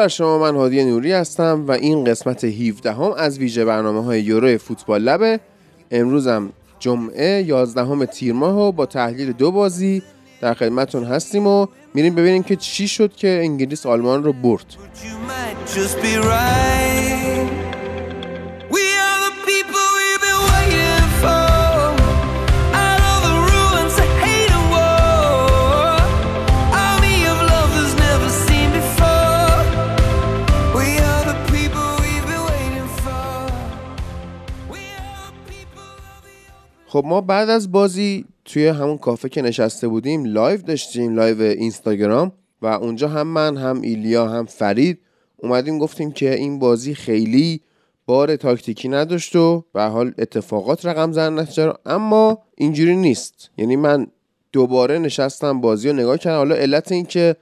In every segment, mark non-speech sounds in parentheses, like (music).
بر شما من هادی نوری هستم و این قسمت 17 هم از ویژه برنامه های یورو فوتبال لبه امروزم جمعه 11 تیر ماه و با تحلیل دو بازی در خدمتون هستیم و میریم ببینیم که چی شد که انگلیس آلمان رو برد. خب ما بعد از بازی توی همون کافه که نشسته بودیم لایو داشتیم لایو اینستاگرام و اونجا هم من هم ایلیا هم فرید اومدیم گفتیم که این بازی خیلی بار تاکتیکی نداشت و به هر حال اتفاقات رقم زدن نتیجه اما اینجوری نیست. یعنی من دوباره نشستم بازی رو نگاه کردم. حالا علت این که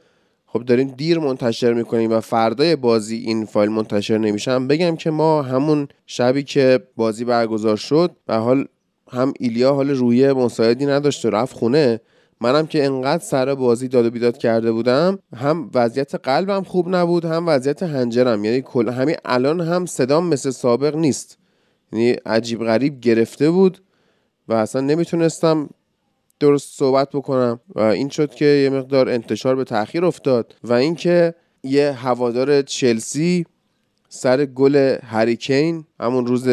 خب داریم دیر منتشر می‌کنیم و فردای بازی این فایل منتشر نمیشه بگم که ما همون شبی که بازی برگزار شد به هر حال هم ایلیا حال روی مساعدی نداشت و رفت خونه. منم که انقدر سر بازی داد و بیداد کرده بودم هم وضعیت قلبم خوب نبود هم وضعیت هنجرم. یعنی کل همین الان هم صدام مثل سابق نیست. یعنی عجیب غریب گرفته بود و اصلا نمی‌تونستم درست صحبت بکنم. و این شد که یه مقدار انتشار به تاخیر افتاد و اینکه یه هوادار چلسی سر گل هریکین همون روز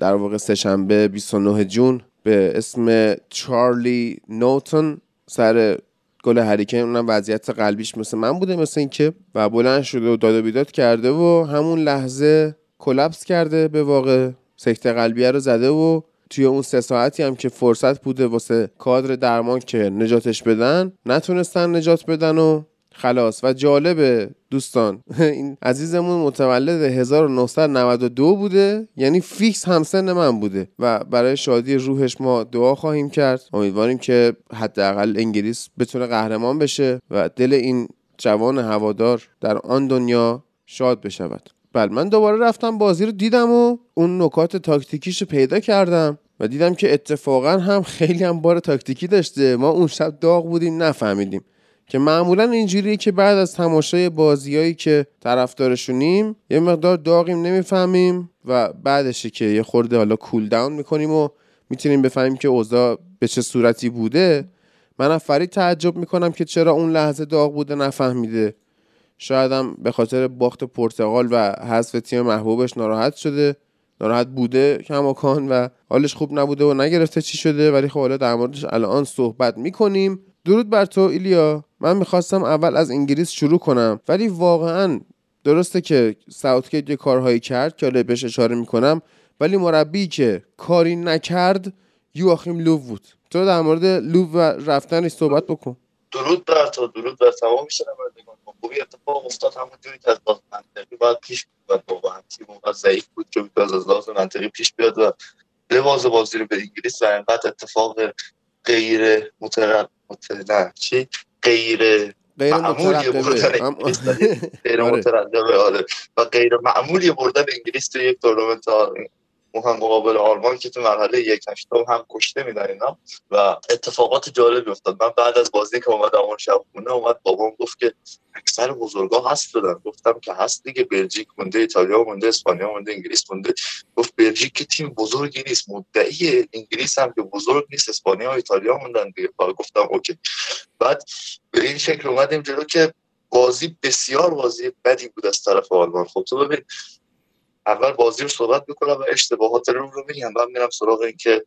در واقع سهشنبه 29 جون به اسم چارلی نوتون سر گل هریکن اونم وضعیت قلبیش مثل من بوده مثل اینکه و بلند شده و داد و بیداد کرده و همون لحظه کلپس کرده به واقع. سکته قلبیه رو زده و توی اون سه ساعتی هم که فرصت بوده واسه کادر درمان که نجاتش بدن نتونستن نجات بدن و خلاص. و جالبه دوستان (laughs) این عزیزمون متولد 1992 بوده یعنی فیکس همسن من بوده. و برای شادی روحش ما دعا خواهیم کرد. امیدواریم که حداقل انگلیس بتونه قهرمان بشه و دل این جوان هوادار در آن دنیا شاد بشود. بله من دوباره رفتم بازی رو دیدم و اون نکات تاکتیکیش پیدا کردم و دیدم که اتفاقا هم خیلی هم بار تاکتیکی داشته. ما اون شب داغ بودیم نفهمیدیم. که معمولا اینجوریه که بعد از تماشای بازیایی که طرفدارشونیم یه مقدار داغیم نمی‌فهمیم و بعدشه که یه خورده حالا کول داون می‌کنیم و می‌تونیم بفهمیم که اوضاع به چه صورتی بوده. من فرید تعجب می‌کنم که چرا اون لحظه داغ بوده نفهمیده. شایدم به خاطر باخت پرتغال و حذف تیم محبوبش ناراحت شده. ناراحت بوده کماکان و حالش خوب نبوده و نگرفته چی شده. ولی خب حالا در موردش الان صحبت می‌کنیم. درود بر تو ایلیا. من می‌خواستم اول از انگلیس شروع کنم. ولی واقعا درسته که ساوتگیت یه کارهایی کرد که حالا بهش اشاره می‌کنم ولی مربی که کاری نکرد یواخیم لو بود. تو در مورد لو و رفتنش صحبت بکن. درود بر تو درود بر تمام شنوندگان. خوبی اتفاق افتاد. همونجوری که از لحاظ منطقی باید پیش بیاد واقعا تیم اونقدر ضعیف بود که از لحاظ منطقی پیش بیاد و لباس بازی رو به انگلیس و انقدر اتفاق غیر مترقب نه چی؟ غیر غیر معمولی بردن (laughs) غیر آره. مترقبه آره. و غیر معمولی بردن انگلیس تو یک تورنمنت اون هم مقابل آلمان که تو مرحله یک هشتم هم کشته میدن اینا و اتفاقات جالبی افتاد. من بعد از بازی که اومدم اون شب خونه اومد بابام گفت که اکثر بزرگا هست دادن. گفتم که هست دیگه بلژیک مونده ایتالیا مونده اسپانیا مونده انگلیس مونده. گفت بلژیک که تیم بزرگی نیست مدعی انگلیس هم که بزرگ نیست اسپانیا و ایتالیا موندن دیگه. گفتم اوکی. بعد به این شکل اومدیم جلو که بازی بسیار بازی بدی بود از طرف آلمان. خب تو ببین اول بازی رو صحبت می‌کنم و اشتباهات رو رو میگم. بعد میرم سراغ این که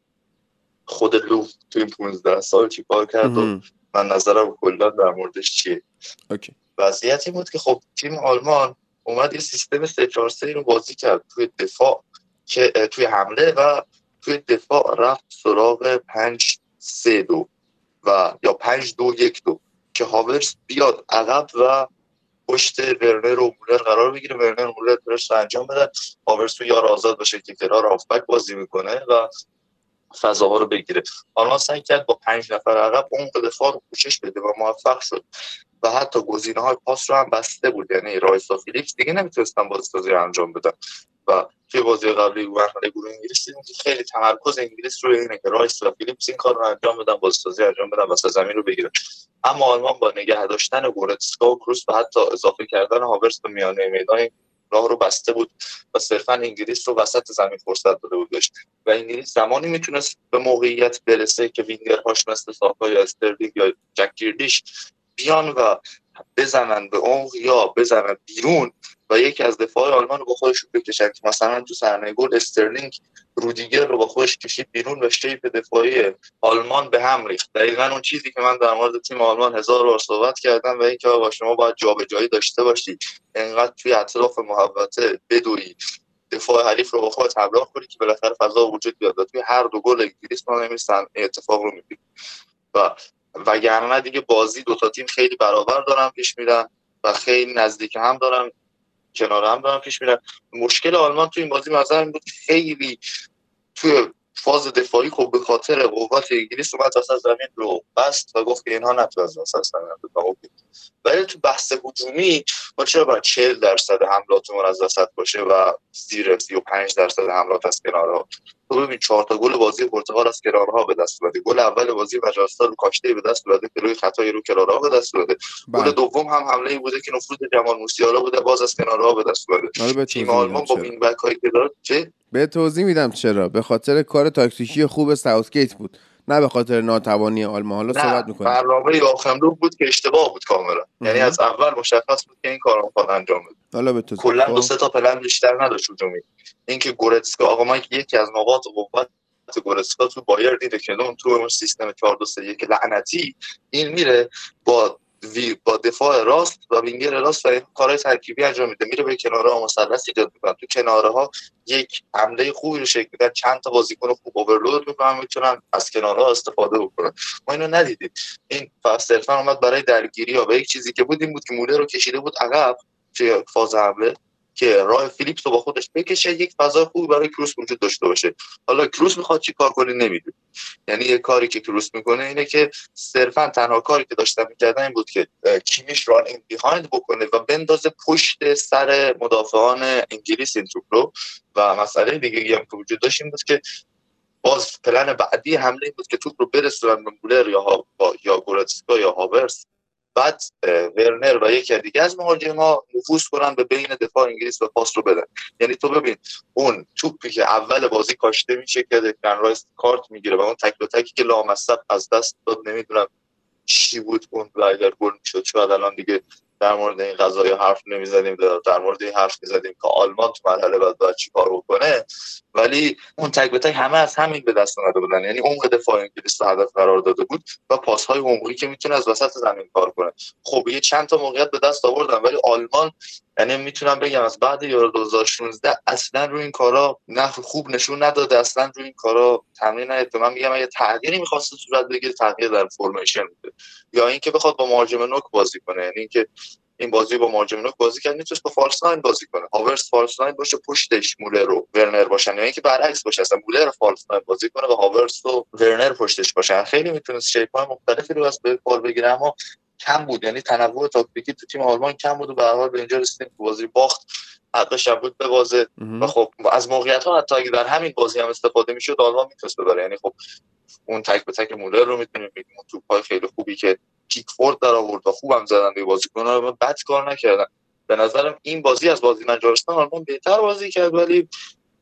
خود لو تو این 15 سال چی کار کرد و من نظرم کلا در موردش چیه. اوکی. وضعیتی بود که خب تیم آلمان اومد یه سیستم 3 4 3 رو بازی کرد توی دفاع که توی حمله و توی دفاع رفت سراغ 5 3 2 و یا 5 2 1 2 که هاورس بیاد عقب و پشت ورنر و مولر قرار بگیره. ورنر و مولر درست انجام بدن هاورتز تو یار آزاد باشه که کنار هافبک بازی می‌کنه و فضاها رو بگیره. آنها سعی کرد با پنج نفر عقب اون دفاع رو پوشش بده و موفق شد. و حتی گزینه های پاس رو هم بسته بود. یعنی رایس و فیلیپس دیگه نمی‌تونستن بازیسازی رو انجام بدن. و توی بازی قبلی مرحله گروهی انگلیس دیدیم که خیلی تمرکز انگلیس روی اینه که رایس و فیلیپس این کار رو انجام بدن بازیسازی انجام بدن وسط زمین رو بگیرن. اما آلمان با نگه داشتن گورتسکا و کروس و حتی اضافه کردن هاورتز به میانه میدان راه رو بسته بود و صرفا انگلیس رو وسط زمین فرصت داده بود داشت و انگلیس زمانی می‌تونست به موقعیت برسه که وینگرهاش مثل ساکا یا استرلینگ یا جک بیان و بزنن به عمق یا بزنن بیرون و یکی از دفاع آلمان رو با خودش بکشن که مثلا تو صحنه گل استرلینگ رودیگر رو با خودش کشید بیرون و shape دفاعی آلمان به هم ریخت. دقیقا اون چیزی که من در مورد تیم آلمان هزار بار صحبت کردم و اینکه با شما باید جابجایی داشته باشید انقدر توی اطراف محوطه بدوی دفاع حریف رو با خود همراه کنید که بالاخره فضا وجود بیاد. توی هر دو گل انگلیس ما نمیستن اتفاق رو می‌بینیم. و وگرنه دیگه بازی دو تا تیم خیلی برابر دارن پیش میرن و خیلی نزدیک هم دارن کنار هم دارن پیش میرن. مشکل آلمان تو این بازی مثلا این بود خیلی توی فاز دفاعی خب به خاطر قوت انگلیس اومد وسط زمین رو بست و گفت که اینها نتو از وسط زمین ولی تو بحث هجومی ما چرا باید 40 درصد حملاتمون از وسط باشه و زیر 35 درصد حملات از کنارها؟ تو ببین چهار تا گل بازی پرتغال از کنارها به دست اومده. گل اول بازی مجارستان رو کاشته به دست اومده. که روی خطای رو کنارها به دست اومده. گل بله. دوم هم حمله ای بوده که نفوذ جمال موسیالا بوده. باز از کنارها به دست اومده. تیم آلمان با این بک هایی که داره چه؟ به توضیح میدم چرا. به خاطر کار تاکتیکی خوب ساوثگیت بود. نه به خاطر ناتوانی آلمان. حالا صحبت می‌کنیم. برنامه یاخم بود که اشتباه بود کاملا. یعنی از اول مشخص بود که این کارو می‌خواد انجام بده. حالا به تو کلا دو سه تا پلن بیشتر نداشت هجومی. اینکه گورتسکا آقا ما یکی از نقاط قوت گورتسکا تو بایر دیده که اون تو اون سیستم 4 2 3 1 لعنتی این میره با با دفاع راست و وینگر راست و این کارهای ترکیبی انجام میده. میره به کناره مثلث ایجاد می‌کنن تو کناره ها یک حمله خوبی رو شکل میدن. چند تا بازیکن خوب اوورلود می‌کنن می‌تونن از کناره ها استفاده بکنن. ما اینو ندیدیم. این صرفا اومد برای درگیری ها. و یک چیزی که بود این بود که موله رو کشیده بود عقب توی فاز حمله. که راه فیلیپس رو با خودش بکشه یک فضا خوبی برای کروس وجود داشته باشه. حالا کروس می‌خواد چی کار کنه؟ نمی‌دونه. یعنی یه کاری که کروس می‌کنه اینه که صرفا تنها کاری که داشتن می‌کردن این بود که کیمیش ران این بیهایند بکنه و بندازه پشت سر مدافعان انگلیس این توپ رو. و مسئله دیگه هم که وجود داشت این بود که باز پلن بعدی حمله این بود که توپ رو برسونن به مولر یا ها یا گورتسکا یا هاورس. بعد ورنر و یکی دیگه از ها نفوذ کنن به بین دفاع انگلیس و پاس رو بدن. یعنی تو ببین اون توپی که اول بازی کاشته میشه که دکلن رایس کارت می‌گیره و اون تک تکی که لامصب از دست داد نمی‌دونم چی بود اون اگر گل می‌شد شاید الان دیگه در مورد این قضایی حرف نمی‌زدیم در مورد این حرف می‌زدیم که آلمان تو مرحله بعد باید چی کار بکنه. ولی اون تک به تک همه از همین به دست اومده بودن. یعنی عمق دفاع انگلیس هدف قرار داده بود و پاس های عمقی که می‌تونه از وسط زمین کار کنه. خب یه چند تا موقعیت به دست آوردن ولی آلمان یعنی می‌تونم بگم از بعد یورو 2016 اصلا روی این کارا نه خوب نشون نداده. اصلا روی این کارا تمرین نهید. من میگم اگه تغییری می‌خواست صورت بگیره تغییر در formation بوده یا اینکه بخواد با مهاجم نوک بازی کنه. یعنی اینکه این بازی با مهاجم نوک بازی کرد می‌تونست با false nine بازی کنه. هاورتز false nine باشه پشتش مولر رو ورنر باشن. یعنی که برعکس باشه اصلا مولر false nine بازی کنه و هاورتز و ورنر پشتش باشن. خیلی می‌تونست shape های مختلفی رو از به کار بگیره. اما کم بود. یعنی تنوع تاکتیکی تو تیم آلمان کم بود و به حال به اینجا رسیدیم که بازی باخت. حقش هم بود به بازه. و خب از موقعیت ها حتی اگه در همین بازی هم استفاده می‌شد آلمان می‌تونست ببره. یعنی خب اون تک به تک مولر رو می‌تونیم بگیم. اون توپ خیلی خوبی که پیکفورد در آورد و خوبم زدن به بازیکن رو بد کار نکردن به نظرم این بازی از بازی مجارستان آلمان بهتر بازی کرد ولی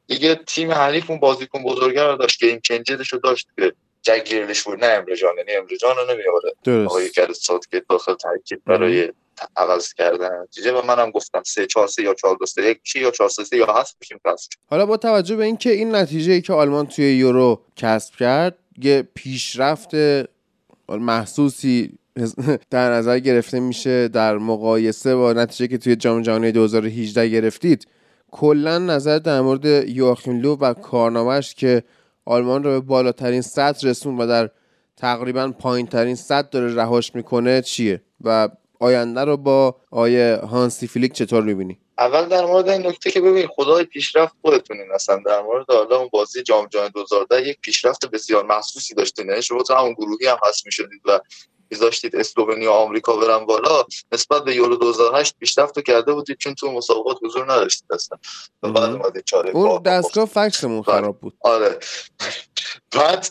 دیگه تیم حریف اون بازیکن بزرگه رو داشت. که این چنجرش رو داشت که جک گریلش بود نه امره جان یعنی امره جان رو نمیاره آقای کرد که داخل ترکیب برای عوض کردن. نتیجه و منم گفتم 3 4 3 یا 4 2 3 1 یا 4 3 یا هست بشیم پس حالا با توجه به اینکه این نتیجه ای که آلمان توی یورو کسب کرد یه پیشرفت محسوسی (laughs) در نظر گرفته میشه در مقایسه با نتیجه که توی جام جهانی 2018 گرفتید کلا نظر در مورد یواخیم لو و کارنامهش که آلمان رو به بالاترین سطح رسون و در تقریبا پایین ترین سطح داره رهاش می‌کنه چیه؟ و آینده رو با آیه هانسی فیلیک چطور می‌بینی؟ اول در مورد این نکته که ببین خدای پیشرفت خودتونین اصلا. در مورد حالا اون بازی جام جهانی 2010 یک پیشرفت بسیار محسوسی داشتین. یعنی شما تو همون گروهی هم هست می‌شدید و میذاشتید اسلوونیا آمریکا برن بالا نسبت به یورو 2008 پیشرفت کرده بودید چون تو مسابقات حضور نداشتید اصلا. بعد چاره اون دستگاه فکسمون بله. خراب بود. آره. بعد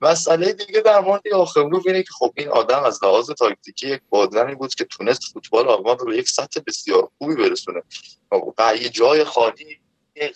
مسئله دیگه در مورد آخملوف اینه که خب این آدم از لحاظ تاکتیکی یک بادلمی بود که تونست فوتبال آلمان رو به یک سطح بسیار خوبی برسونه. و یه جای خالی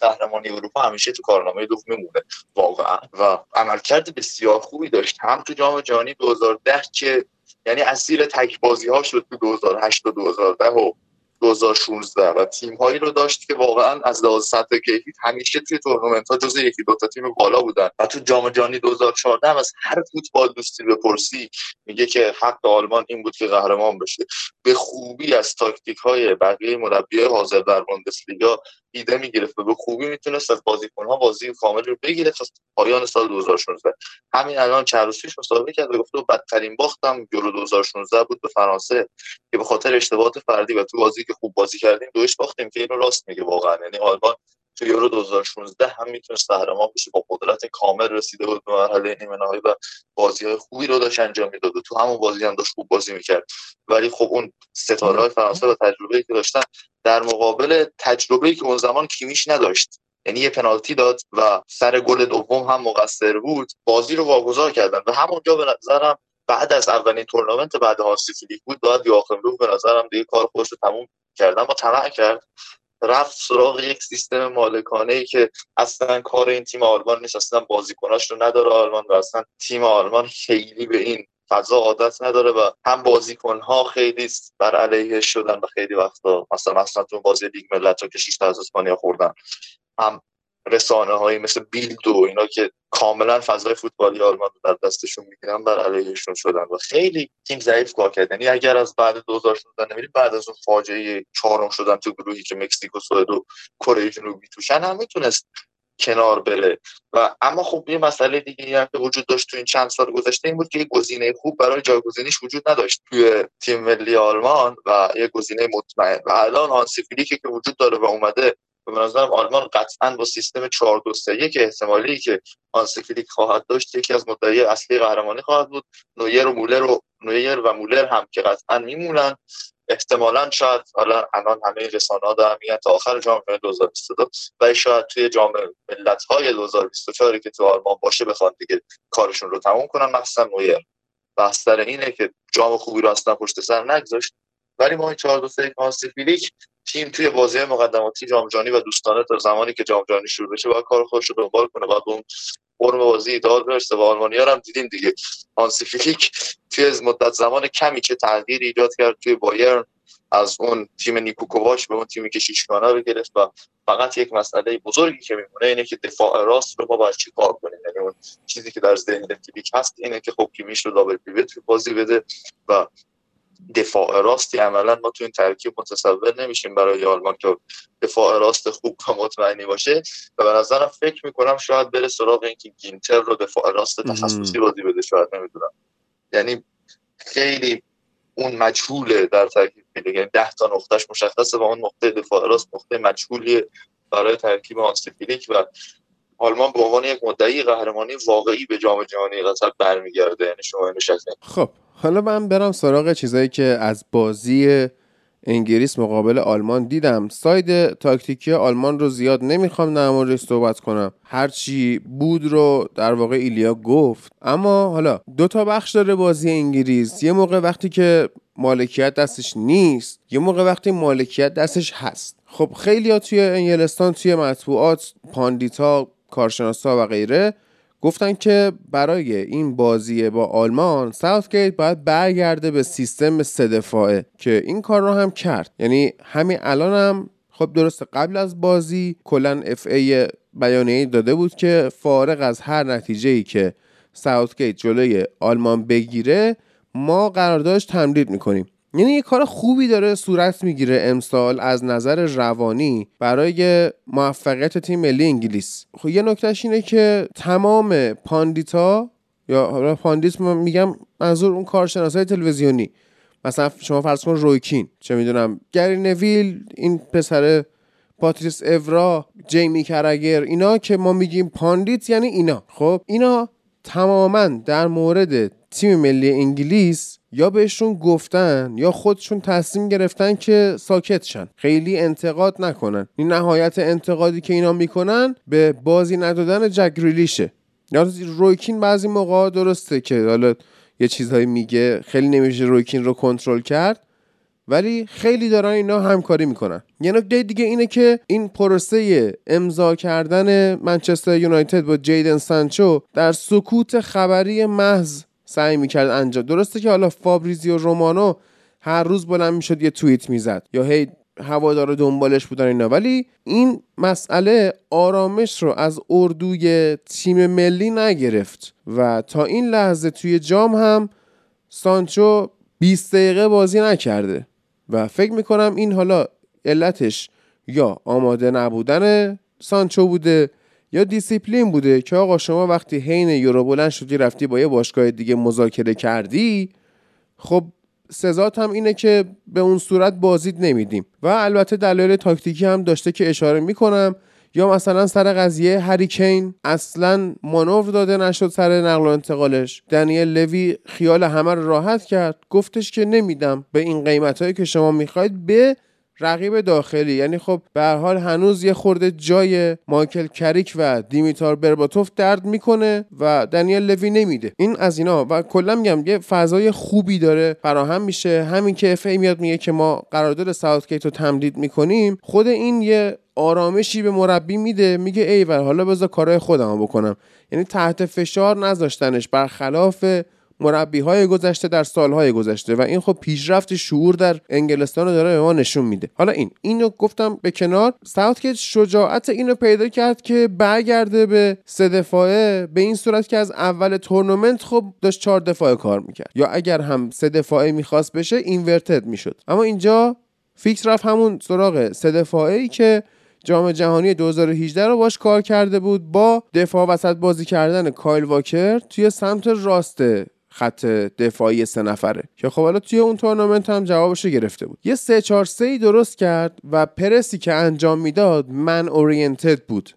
قهرمانی اروپا همیشه تو کارنامه لوف میمونه. واقعا. و عملکرد بسیار خوبی داشت. هم تو جام جهانی 2010 که یعنی اسیر تک بازی ها شد تو 2008 و 2010 و 2016 و تیم هایی رو داشت که واقعا از لحاظ سطح کیفی همیشه توی تورنمنت ها جز یکی دو تا تیم بالا بودن. و تو جام جهانی 2014 از هر فوتبال دوستی بپرسی میگه که حق آلمان این بود که قهرمان بشه. به خوبی از تاکتیک های بقیه مربی حاضر در بوندسلیگا ایده می‌گرفت و به خوبی می‌تونست از بازیکن ها بازی کامل رو بگیره تا پایان سال 2016 همین الان پیش مسابقه کرد و گفته بدترین باختم. یورو 2016 بود به فرانسه که به خاطر اشتباهات فردی و تو بازی که خوب بازی کردیم دوش باختیم که اینو راست میگه واقعا. یعنی آلمان تو یورو 2016 هم می‌تونست قهرمان بشه با قدرت کامل رسیده بود به مرحله نیمه نهایی و بازی های خوبی رو داشت انجام می‌داد و تو همون بازی هم داشت خوب بازی می‌کرد. ولی خب اون ستاره های فرانسه و تجربه که داشتن در مقابل تجربه که اون زمان کیمیش نداشت. یعنی یه پنالتی داد و سر گل دوم هم مقصر بود بازی رو واگذار کردن. و همونجا به نظرم بعد از اولین تورنمنت بعد هانسی فلیک بود یواخیم لوو به نظرم دیگه کار خودش رو تموم کردن ما طمع کرد. رفت سراغ یک سیستم مالکانه ای که اصلا کار این تیم آلمان نیست اصلا بازیکناش رو نداره آلمان و اصلا تیم آلمان خیلی به این فضا عادت نداره و هم بازیکن ها خیلی بر علیه شدن و خیلی وقتا مثلا مثلا تو بازی لیگ ملت ها که 6 از اسپانیا خوردن هم رسانه هایی مثل بیلد و اینا که کاملا فضای فوتبالی آلمان رو در دستشون می‌گیرن بر علیهشون شدن و خیلی تیم ضعیف کار کرد. یعنی اگر از بعد 2016 نمیری بعد از اون فاجعه چهارم شدن تو گروهی که مکزیک و سوئد و کره جنوبی توشن هم می‌تونست کنار بره. و اما خب یه مسئله دیگه هم که وجود داشت تو این چند سال گذشته این بود که یه گزینه خوب برای جایگزینیش وجود نداشت توی تیم ملی آلمان و یه گزینه مطمئن. و الان هانسی که وجود داره و اومده به نظرم آلمان قطعا با سیستم 4 2 3 1 احتمالی که فلیک خواهد داشت یکی از مدعی اصلی قهرمانی خواهد بود. نویر و مولر و نویر و مولر هم که قطعا میمونن. احتمالا شاید حالا الان همه رسانه ها دارن میگن تا آخر جام جهانی 2022 و شاید توی جام ملت های 2024 که تو آلمان باشه بخوان دیگه کارشون رو تموم کنن. مثلا نویر. بحث سر اینه که جام خوبی رو اصلا پشت سر نگذاشت. ولی ما این 4 2 3 هانسی فلیک تیم توی بازی مقدماتی جام جهانی و دوستانه تا زمانی که جام جهانی شروع بشه باید کار خودش رو دنبال کنه بعد اون فرم بازی ایدال برسه و آلمانی‌ها هم دیدیم دیگه. هانسی فلیک توی از مدت زمان کمی که تغییر ایجاد کرد توی بایرن از اون تیم نیکو کوواچ به اون تیمی که شش‌گانه رو گرفت و فقط یک مسئله بزرگی که میمونه اینه که دفاع راست رو ما باید چیکار کنیم؟ یعنی اون چیزی که در ذهن فلیک هست اینه که خب کیمیش رو double pivot بازی بده و دفاع راستی عملا ما تو این ترکیب متصور نمیشیم برای آلمان که دفاع راست خوب و مطمئنی باشه. و به نظرم فکر می‌کنم شاید بره سراغ اینکه گینتر رو دفاع راست تخصصی بازی بده شاید نمی‌دونم. یعنی خیلی اون مجهوله در ترکیب میده. یعنی ده تا نقطهش مشخصه و اون نقطه دفاع راست نقطه مجهولیه برای ترکیب آنسفیلیک و آلمان به عنوان یک مدعی قهرمانی واقعی به جام جهانی قطر برمیگرده یعنی شما اینو خب حالا من برم سراغ چیزایی که از بازی انگلیس مقابل آلمان دیدم. ساید تاکتیکی آلمان رو زیاد نمی‌خوام در موردش صحبت کنم. هرچی بود رو در واقع ایلیا گفت. اما حالا دو تا بخش داره بازی انگلیس. یه موقع وقتی که مالکیت دستش نیست یه موقع وقتی مالکیت دستش هست. خب خیلی ها توی انگلستان توی مطبوعات pundit ا کارشناسا و غیره گفتن که برای این بازی با آلمان ساوتگیت باید برگرده به سیستم سه دفاعه که این کار رو هم کرد. یعنی همین الان هم خب درسته قبل از بازی کلا FA بیانیه داده بود که فارغ از هر نتیجه ای که ساوتگیت جلوی آلمان بگیره ما قراردادش تمدید می‌کنیم. یعنی یه کار خوبی داره صورت می‌گیره امسال از نظر روانی برای موفقیت تیم ملی انگلیس. خب یه نکتهش اینه که تمام pundit ا یا pundit میگم منظور اون کارشناسای تلویزیونی. مثلا شما فرض کن روی کین چه می‌دونم گری نویل این پسر پاتریس اورا جیمی کرگر اینا که ما میگیم pundit یعنی اینا. خب اینا تماما در مورد تیم ملی انگلیس یا بهشون گفتن یا خودشون تصمیم گرفتن که ساکت شن. خیلی انتقاد نکنن. این نهایت انتقادی که اینا می‌کنن به بازی ندادن جگریلیشه یا رویکین بعضی موقع درسته که حالا یه چیزهایی میگه خیلی نمیشه رویکین رو کنترل کرد ولی خیلی دارن اینا همکاری می‌کنن. یه نکته دیگه اینه که این پروسه امضا کردن منچستر یونایتد با جیدن سانچو در سکوت خبری محض سعی می‌کرد انجام درسته که حالا فابریزی و رومانو هر روز بلند می‌شد یه توییت می‌زد. یا هی هوادار دنبالش بودن اینا. ولی این مسئله آرامش رو از اردوی تیم ملی نگرفت و تا این لحظه توی جام هم سانچو 20 دقیقه بازی نکرده. و فکر می‌کنم این حالا علتش یا آماده نبودن سانچو بوده یا دیسیپلین بوده که آقا شما وقتی حین یورو بلند شدی رفتی با یه باشگاه دیگه مذاکره کردی؟ خب سزات هم اینه که به اون صورت بازید نمیدیم. و البته دلایل تاکتیکی هم داشته که اشاره می‌کنم. یا مثلا سر قضیه هری کین اصلا مانور داده نشد سر نقل و انتقالش. دنیل لوی خیال همه رو راحت کرد. گفتش که نمیدم به این قیمت هایی که شما می‌خواید به رقیب داخلی. یعنی خب به حال هنوز یه خورده جای مایکل کریک و دیمیتار برباتوف درد می‌کنه و دنیل لوی نمیده. این از اینا. و کلا میگم یه فضای خوبی داره. فراهم میشه. همین که FA میاد میگه که ما قرارداد ساوتگیت رو تمدید می‌کنیم. خود این یه آرامشی به مربی میده. میگه ایول حالا بذار کارهای خودم بکنم. یعنی تحت فشار نذاشتنش. برخلاف مربی های گذشته در سالهای گذشته و این خب پیشرفت شعور در انگلستان رو داره به ما نشون میده. حالا این اینو گفتم به کنار. که شجاعت اینو پیدا کرد که برگرده به سه دفاعه به این صورت که از اول تورنمنت خب داشت چهار دفاعه کار می‌کرد. یا اگر هم سه دفاعه می‌خواست بشه inverted می‌شد. اما اینجا فیکس رفت همون سراغ سه دفاعه ای که جام جهانی 2018 رو باش کار کرده بود با دفاع وسط بازی کردن کایل واکر توی سمت راست خط دفاعی سه نفره. که خب حالا توی اون تورنمنت هم جوابش گرفته بود. یه سه 4 3 درست کرد و پرسی که انجام می‌داد man oriented بود.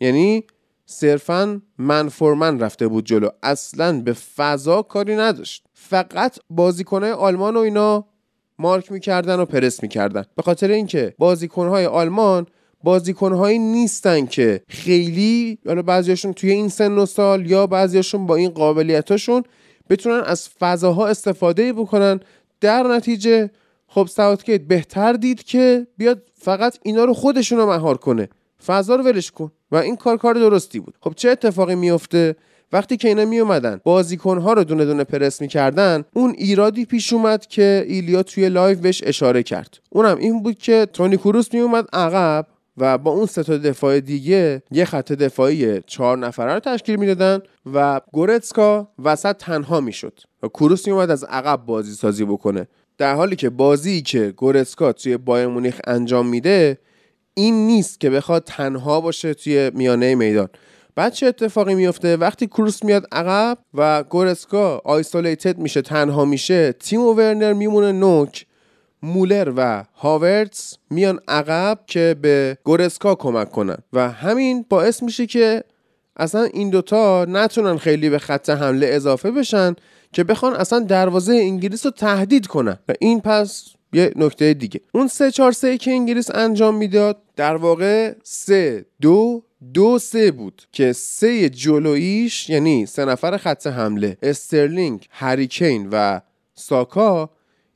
یعنی صرفا من فورمن رفته بود جلو. اصلا به فضا کاری نداشت. فقط بازیکنهای آلمان و اینا مارک می‌کردن و پرس می‌کردن. به خاطر اینکه بازیکنهای آلمان بازیکنهایی نیستن که خیلی حالا بعضیاشون توی این سن و سال یا بعضیاشون با این قابلیتاشون بتونن از فضاها استفاده بکنن. در نتیجه خب ساوتگیت بهتر دید که بیاد فقط اینا رو خودشون رو مهار کنه. فضا رو ولش کن. و این کار کار درستی بود. خب چه اتفاقی میفته وقتی که اینا می اومدن ها رو دونه دونه پرس می‌کردن اون ایرادی پیش اومد که ایلیا توی لایو بهش اشاره کرد. اونم این بود که تونی کروس می اومد عقب. و با اون سه تا دفاع دیگه یه خط دفاعی چهار نفره رو تشکیل می‌دادن و گورتسکا وسط تنها می‌شد و کروس میومد از عقب بازی سازی بکنه. در حالی که بازی که گورتسکا توی بایرن مونیخ انجام میده این نیست که بخواد تنها باشه توی میانه میدان. بعد چه اتفاقی میفته وقتی کروس میاد عقب و گورسکا آیسولیتد میشه تنها میشه تیم ورنر میمونه نوک مولر و هاورتس میان عقب که به گورسکا کمک کنن. و همین باعث میشه که اصلا این دوتا نتونن خیلی به خط حمله اضافه بشن که بخوان اصلا دروازه انگلیس رو تهدید کنن. و این پس یه نکته دیگه. اون سه چهار سه که انگلیس انجام می‌داد در واقع سه دو دو سه بود که سه جلویش یعنی سه نفر خط حمله استرلینگ هری کین و ساکا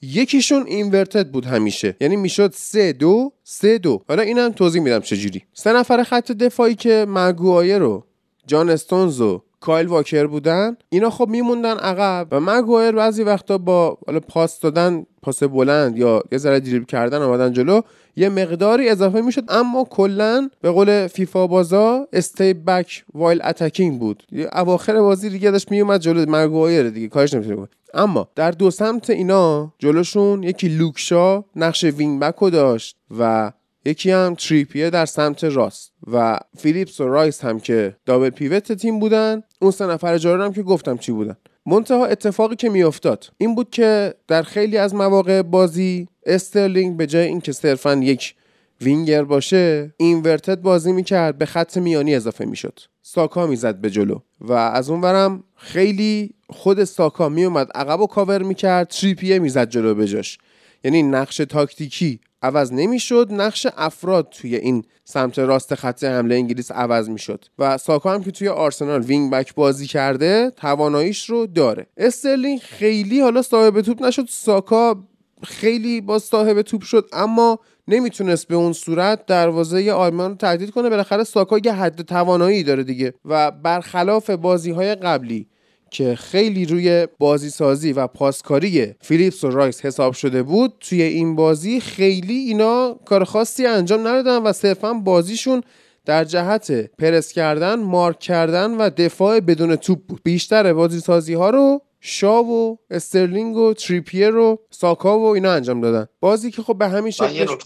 یکیشون inverted بود همیشه. یعنی می‌شد سه دو سه دو. حالا اینم توضیح میدم چجوری. سه نفر خط دفاعی که مگوایر رو جان استونز و کایل واکر بودن اینا خب میموندن عقب و مگوایر بعضی وقتا با حالا پاس دادن پاس بلند یا یه ذره دریبل کردن آمدن جلو یه مقداری اضافه می‌شد اما کلا به قول فیفا بازا stay back while attacking بود. اواخر بازی دیگه داشت میومد جلو مگوایر دیگه کارش نمی‌تونه اما در دو سمت اینا جلوشون یکی لوک شا نقش wing back داشت و یکی هم تریپیه در سمت راست و فیلیپس و رایس هم که double pivot تیم بودن اون سه نفر جلو هم که گفتم چی بودن. منتها اتفاقی که میافتاد این بود که در خیلی از مواقع بازی استرلینگ به جای اینکه صرفا یک وینگر باشه inverted بازی می‌کرد به خط میانی اضافه می‌شد. ساکا می‌زد به جلو و از اونورم خیلی خود ساکا میومد عقب و کاور می‌کرد تریپیر می‌زد جلو بجاش یعنی نقش تاکتیکی عوض نمی‌شد نقش افراد توی این سمت راست خط حمله انگلیس عوض می‌شد. و ساکا هم که توی آرسنال وینگ بک بازی کرده تواناییش رو داره. استرلینگ خیلی حالا صاحب توپ نشد ساکا خیلی با صاحب توپ شد اما نمی‌تونست به اون صورت دروازه آلمان رو تهدید کنه. بالاخره ساکا یه حد توانایی داره دیگه. و برخلاف بازی های قبلی که خیلی روی بازی سازی و پاسکاری فیلیپس و رایس حساب شده بود توی این بازی خیلی اینا کار خاصی انجام ندادن و صرفا بازیشون در جهت پرس کردن، مارک کردن و دفاع بدون توپ بود. بیشتر بازی سازی ها رو شاو و استرلینگ و تریپیر و ساکا و اینا انجام دادن. بازی که خب به همین شکل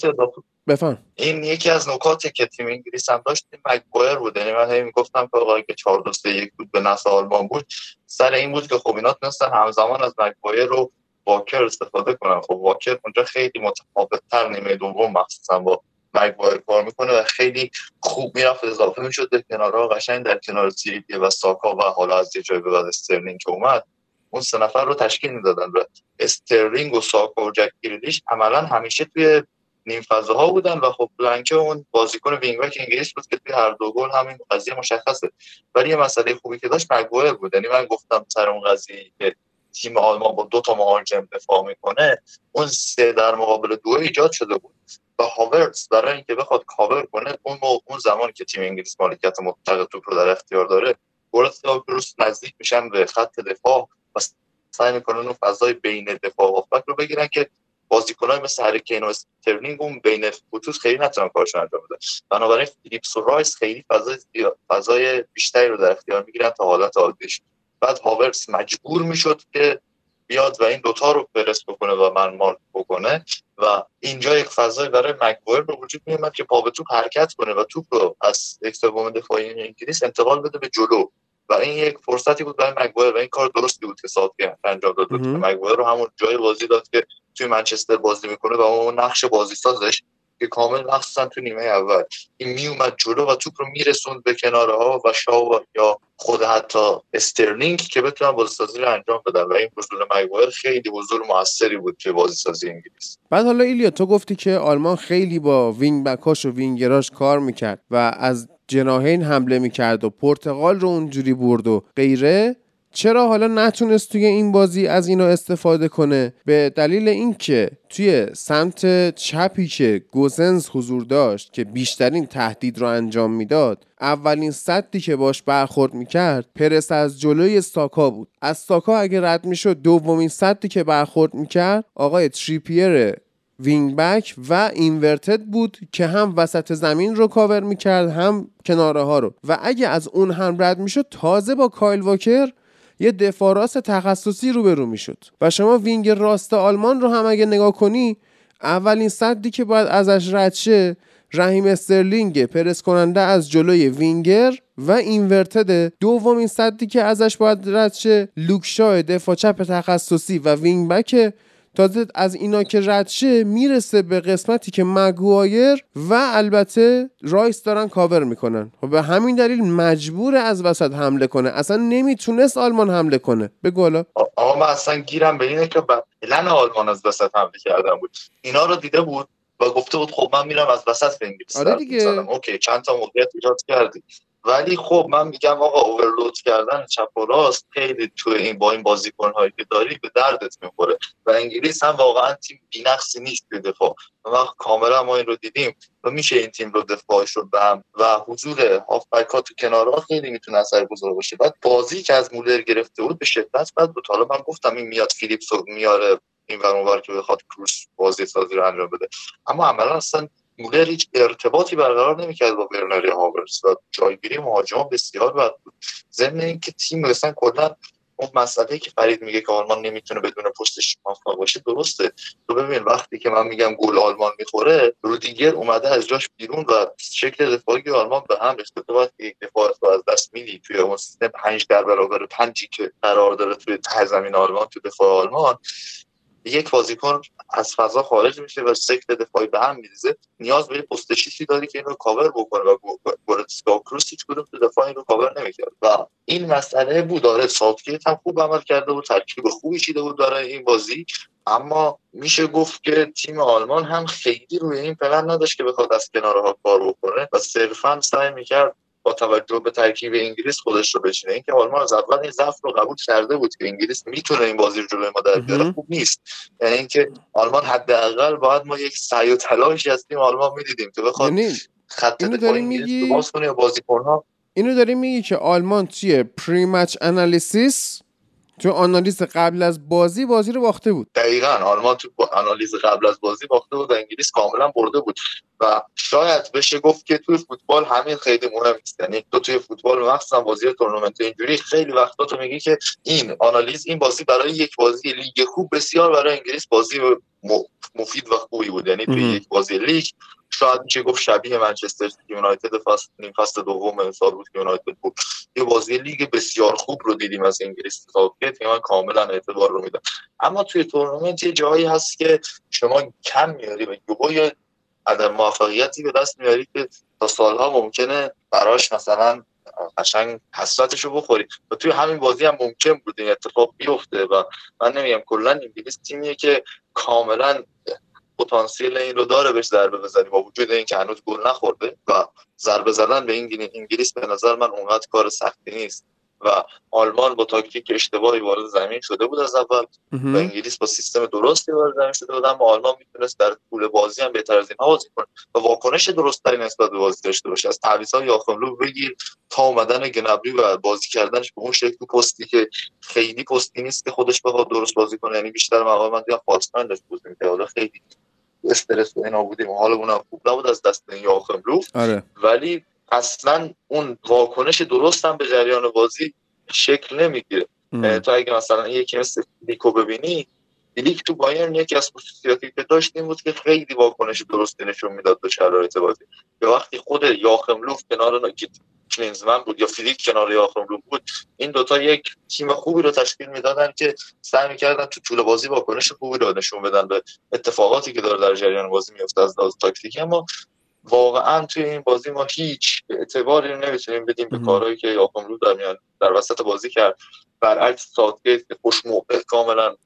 بفهم. این یکی از نکاتی که تیم انگلیس هم داشت مگوایر بود. یعنی من هی می‌گفتم که آقا که 4 2 3 1 بود به نسل آلمان بود. سر این بود که خب اینا تونستن همزمان از مگوایر رو واکر استفاده کنن. خب واکر اونجا خیلی متفاوت تر نیمه دوم مخصوصا با مگوایر کار می‌کنه و خیلی خوب می‌رفت. اضافه می‌شد به کنارها قشنگ در کنار سیریدی و ساکا و حالا از یه جای به بعد استرلینگ که اومد اون سه نفر رو تشکیل می‌دادن و استرلینگ و ساکا و جک عملا همیشه توی نیم فضاها بودن و خب بلانکه اون بازیکن وینگ بک انگلیس بود که توی هر دو گل همین قضیه مشخصه. ولی یه مسئله خوبی که داشت مگوایر بود. یعنی من گفتم سر اون قضیه که تیم آلمان با دو تا مهاجم دفاع می‌کنه اون سه در مقابل دو ایجاد شده بود و هاورتس برای اینکه بخواد کاور کنه اون اون زمان که تیم انگلیس مالکیت مطلق توپ رو در اختیار داره گورت نزدیک میشن به خط دفاع. و سعی می‌کنن اون فضای بین دفاع و رو بگیرن که بازیکنان مثل هری کین و استرلینگ اون بین خطوط خیلی نتونن کارشون انجام بدن. بنابراین فیلیپس و رایس خیلی فضای فضای بیشتری رو در اختیار می‌گیرن تا حالت عادیش. بعد هاورتس مجبور می‌شد که بیاد و این دوتا رو پرس بکنه و man mark بکنه و اینجا یک فضای برای مگوایر به وجود میومد که پا به توپ حرکت کنه و توپ رو از یک دفاعی انگلیس انتقال بده به جلو. و این یک فرصتی بود برای مگوایر و این کار درستی بود که ساوثگیت انجام داد. مگوایر رو همون جای بازی داد که توی منچستر بازی می‌کنه و اون نقش بازی سازش که کامل مخصوصا تو نیمه اول. این میومد جلو و توپ رو میرسوند به کناره ها و شاو یا خود حتی استرلینگ که بتونن بازی سازی رو انجام بدن. و این حضور مگوایر خیلی حضور موثری بود که بازی سازی انگلیس. بعد حالا ایلیا تو گفتی که آلمان خیلی با وینگ بکاش و وینگراش کار می‌کرد و از جناحین حمله می‌کرد و پرتغال رو اونجوری برد و غیره. چرا حالا نتونست توی این بازی از اینا استفاده کنه؟ به دلیل اینکه توی سمت چپی که گوزنز حضور داشت که بیشترین تهدید رو انجام می‌داد اولین سدی که باش برخورد می‌کرد پرس از جلوی ساکا بود. از ساکا اگه رد می‌شد دومین سدی که برخورد می‌کرد آقای تریپیر وینگ بک و inverted بود که هم وسط زمین رو کاور می‌کرد هم کناره ها رو. و اگه از اون هم رد می‌شد تازه با کایل واکر یه دفاع راست تخصصی روبرو می‌شد. و شما وینگ راست آلمان رو هم اگه نگاه کنی اولین سدی که باید ازش رد شه رحیم استرلینگ پرس کننده از جلوی وینگر و inverted. دومین سدی که ازش باید رد شه لوک شاو دفاع چپ تخصصی و وینگ بک تازه از اینا که رد شه می‌رسه به قسمتی که مگوایر و البته رایس دارن کاور می‌کنن. و خب به همین دلیل مجبور از وسط حمله کنه. اصلا نمی‌تونست آلمان حمله کنه. به گلا آقا من اصلا گیرم به اینه که پلن آلمان از وسط حمله کردن بود. اینا رو دیده بود و گفته بود خب من میرم از وسط به انگلیس آره دیگه. اوکی چند تا موقعیت ایجاد کردی. ولی خب من میگم آقا اوورلود کردن چپ و راست خیلی تو این با این بازیکن هایی که داری به دردت می‌خوره. و انگلیس هم واقعا تیم بی‌نقصی نیست به دفاع. و کاملا ما این رو دیدیم و میشه این تیم رو دفاعش رو به و حضور هافبک ها تو کنارها خیلی می‌تونه اثر گذار باشه. بعد بازی که از مولر گرفته بود به شدت بعد بود. حالا من گفتم این میاد فیلیپس میاره این ور که بخواد کروس بازی سازی رو انجام بده. اما عملا اصلا مولر هیچ ارتباطی برقرار نمی‌کرد با برنری هاورس و جایگیری مهاجمان بسیار بد بود. ضمن اینکه تیم مثلا کلا اون مسئله که فرید میگه که آلمان نمی‌تونه بدون پستش موفق باشه درسته. تو ببین وقتی که من میگم گل آلمان می‌خوره رودیگر اومده از جاش بیرون و شکل دفاعی آلمان به هم ریخته. تو وقتی یک دفاع رو از دست میدی توی اون سیستم 5 در برابر 5 که قرار داره توی زمین آلمان تو دفاع آلمان یک بازیکن از فضا خارج میشه و سکت دفاعی به هم میریزه. نیاز به پست شیشی داری که این رو کاور بکنه و گورتسکا کروس هیچ کدوم تو دفاع این رو کاور نمی‌کرد. و این مسئله بود. آره ساوتگیت هم خوب عمل کرده بود. ترکیب خوبی چیده بود برای این بازی. اما میشه گفت که تیم آلمان هم خیلی روی این پلن نداشت که بخواد از کنارها کار بکنه و صرفا سعی می‌کرد با توجه به ترکیب انگلیس خودش رو بچینه. اینکه آلمان از اول این ضعف رو قبول کرده بود که انگلیس می‌تونه این بازی رو جلوی ما در بیاره خوب نیست. یعنی اینکه آلمان حداقل باید ما یک سعی و تلاشی از تیم آلمان می‌دیدیم که بخواد یعنی خط دفاع انگلیس رو باز کنه بازیکن‌ها. اینو داری میگی که آلمان توی پری مچ انالیسیس تو آنالیز قبل از بازی بازی رو باخته بود. دقیقا. آلمان تو آنالیز قبل از بازی باخته بود و انگلیس کاملا برده بود. و شاید بشه گفت که توی فوتبال همین خیلی مهم است یعنی تو توی فوتبال مخصوصا بازی تورنمنت اینجوری خیلی وقتا تو میگی که این آنالیز این بازی برای یک بازی لیگ خوب بسیار برای انگلیس بازی مفید و خوبی بود. یعنی توی یک بازی لیگ شاید میشه گفت شبیه منچستر یونایتد فصل نیم فصل دوم امسال بود که یونایتد بود. یه بازی لیگ بسیار خوب رو دیدیم از انگلیس که من کاملا اعتبار رو میدم. اما توی تورنمنت یه جایی هست که شما کم میاری و یه عدم موفقیتی به دست میاری که تا سالها ممکنه براش مثلا قشنگ حسرتش رو بخوری. و توی همین بازی هم ممکن بود این اتفاق بیفته و من نمیگم کلا انگلیس تیمیه که کاملا پتانسیل این رو داره بهش ضربه بزنی با وجود اینکه هنوز گل نخورده و ضربه زدن به این انگلیس به نظر من اونقدر کار سختی نیست و آلمان با تاکتیک اشتباهی وارد زمین شده بود از اول و انگلیس با سیستم درستی وارد زمین شده بود اما آلمان می‌تونست در طول بازی هم بهتر از اینها بازی کنه و واکنش درستتری نسبت به بازی داشته باشه. از تعویض‌های یاخملو بگیر تا اومدن گنبری و بازی کردنش به اون شکل پستی که خیلی پستی نیست که خودش بخواد درست بازی کنه. یعنی بیشتر مقام من دیدم فالسمن داشت حالا خیلی استرس و اینا بودیم. حال اونم خوب نبود از دست این یاخملو آره. ولی اصلا اون واکنش درست هم به جریان بازی شکل نمی‌گیره. تو اگه مثلا یکی مثل فلیکو ببینی فلیک تو بایرن یکی از خصوصیاتی که داشت این بود که خیلی واکنش درستی نشون می‌داد به شرایط بازی. به وقتی خود یواخیم لوف کنار کلینزمن بود یا فلیک کنار یواخیم لوف بود این دوتا یک تیم خوبی رو تشکیل می‌دادن که سعی می‌کردن تو طول بازی واکنش خوبی رو نشون بدن به اتفاقاتی که داره در جریان بازی میفته از لحاظ تاکتیکی. اما واقعا توی این بازی ما هیچ اعتباری نمی‌تونیم بدیم به کارهایی که رو در میان در وسط بازی کرد. برعکس ساوتگیت که خوش موقع کاملا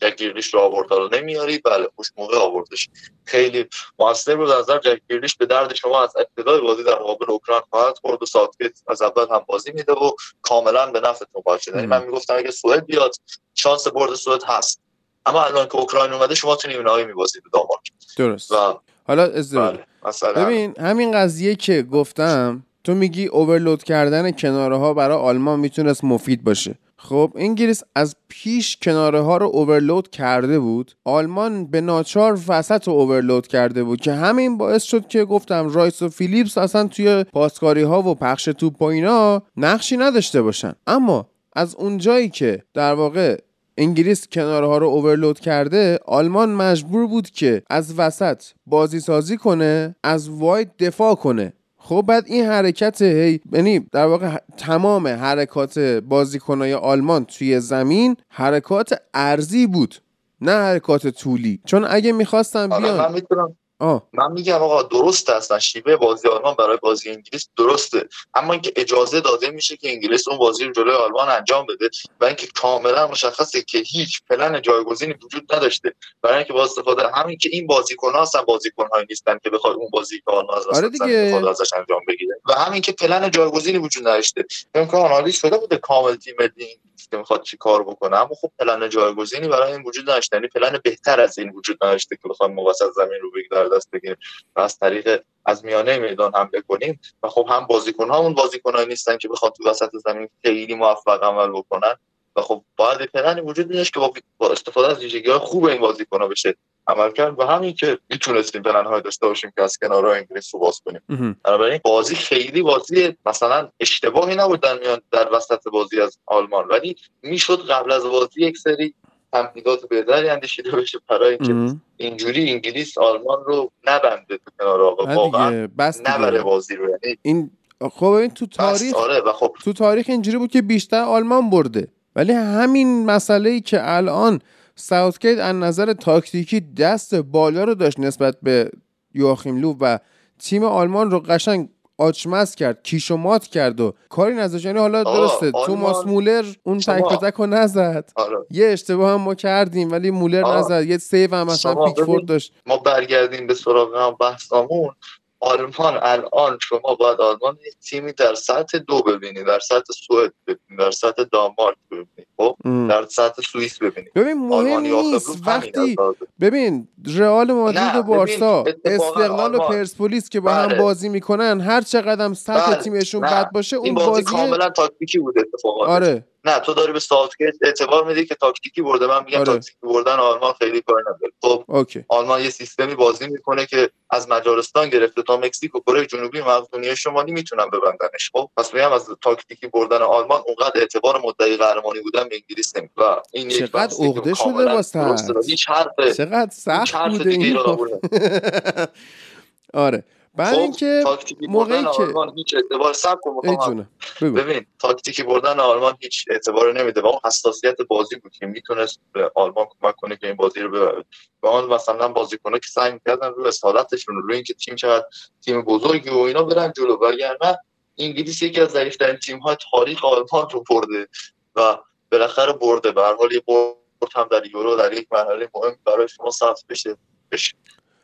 جک گریلیش رو آورد حالا نمیاری بله خوش موقع آوردش. خیلی موثر بود. از نظر جک گریلیش به درد شما از ابتدای بازی در مقابل اوکراین خواهد خورد و ساوتگیت از اول هم بازی میده و کاملا به نفعتون خواهد شد یعنی من می‌گفتم اگه سوئد بیاد شانس برد سوئد هست. اما الان که اوکراین اومده شما تو نیمه نهایی میبازید به دانمارک. درست. و حالا ازدواج بله. ببین همین قضیه که گفتم تو میگی overload کردن کناره ها برای آلمان می‌تونست مفید باشه. خب انگلیس از پیش کناره ها رو overload کرده بود. آلمان به ناچار وسط رو overload کرده بود که همین باعث شد که گفتم رایس و فیلیپس اصلا توی پاسکاری ها و پخش توپ و اینا نقشی نداشته باشن. اما از اونجایی که در واقع انگلیس کنارها رو اوورلود کرده آلمان مجبور بود که از وسط بازی سازی کنه از واید دفاع کنه. خب بعد این حرکت هی یعنی در واقع تمام حرکات بازیکنای آلمان توی زمین حرکات ارزی بود نه حرکات طولی. چون اگه می‌خواستم آره، بیان آه. من میگم آقا درست هستن شیوه بازی آلمان برای بازی انگلیس درسته. اما اینکه اجازه داده میشه که انگلیس اون بازی رو جلوی آلمان انجام بده و اینکه کاملا مشخصه که هیچ پلن جایگزینی وجود نداشته. برای اینکه با استفاده همین که این بازیکن ها هستن بازیکن هایی نیستن که بخواد اون بازی که آلمان از آره دیگه. ازش انجام بگیره. و همین که پلن جایگزینی وجود نداشته. که آنالیز شده بوده کامل تیم ملی که می‌خواد چی کار بکنه. اما خب پلن جایگزینی برای این وجود نداشته. یعنی پلن بهتر از این وجود نداشته که بخوام وسط زمین رو بگیره دست بگیریم. و از طریق از میانه میدان حمله کنیم و خب هم بازیکن ها اون بازیکن نیستن که بخواد تو وسط زمین خیلی موفق عمل بکنن. و خب باید پلنی وجود داشت که با استفاده از ویژگی های خوب این بازیکن ها بشه عمل کرد. و همین که می‌تونستیم پلن های داشته باشیم که از کنارها انگلیس رو باز کنیم. بنابراین بازی خیلی بازی مثلا اشتباهی نبود در میان در وسط بازی از آلمان. ولی می‌شد قبل از بازی یک سری تمهیدات بهتری اندیشیده بشه برای اینکه اینجوری انگلیس آلمان رو نبنده تو کنار آقا واقعا نبره بازی رو یعنی این خب این تو تاریخ آره و خب تو تاریخ اینجوری بود که بیشتر آلمان برده. ولی همین مسئله ای که الان ساوتگیت از نظر تاکتیکی دست بالا رو داشت نسبت به یواخیم لو و تیم آلمان رو قشنگ آچمز کرد کیش و مات کرد و کاری نذاشت یعنی حالا درسته آلمان- توماس مولر اون تک به تک رو نزد آره یه اشتباه هم ما کردیم ولی مولر آه. نزد یه سیو هم مثلا پیکفورد. داشت ما برگردیم به سراغ هم بحثامون آلمان الان شما باید آلمان یک تیمی در سطح دو ببینید در سطح سوئد ببینید در سطح دانمارک ببینید خب. در سطح سوئیس ببینید ببین مهم نیست وقتی. ببین رئال مادرید و بارسا استقلال و پرسپولیس که با هم بله. بازی می‌کنن هر چقدر هم سطح بله. تیمشون بد باشه اون بازی بازی کاملا تاکتیکی بود اتفاقا آره نه تو داری به ساوتگیت اعتبار میدی که تاکتیکی برده. من میگم آره. تاکتیکی بردن آلمان خیلی کار نداره. خب اوکی. آلمان یه سیستمی بازی می‌کنه که از مجارستان گرفته تا مکزیک و کره جنوبی مقدونیه شمالی می‌تونن ببندنش. خب پس میگم از تاکتیکی بردن آلمان اونقدر اعتبار مدعی قهرمانی بودن به انگلیس نمی و این یک چقدر عقده شده واسه هیچ حرف چقدر سخت بوده این (laughs) آره. بعد خب اینکه موقعی که- آلمان هیچ اعتبار سب کن ببین تاکتیکی بردن آلمان هیچ اعتبار نمیده و اون حساسیت بازی بود که می‌تونست به آلمان کمک کنه که این بازی رو ببره. و آن مثلا بازیکن‌ها که سعی می‌کردن روی اصالتشون روی اینکه تیم چقدر تیم بزرگی و اینا برن جلو وگرنه انگلیس یکی از ضعیف‌ترین تیم‌های تاریخ آلمان رو برده و بالاخره برده. به هر حال یه برد هم در یورو در یک مرحله مهم برای شما ثبت بشه. بشه.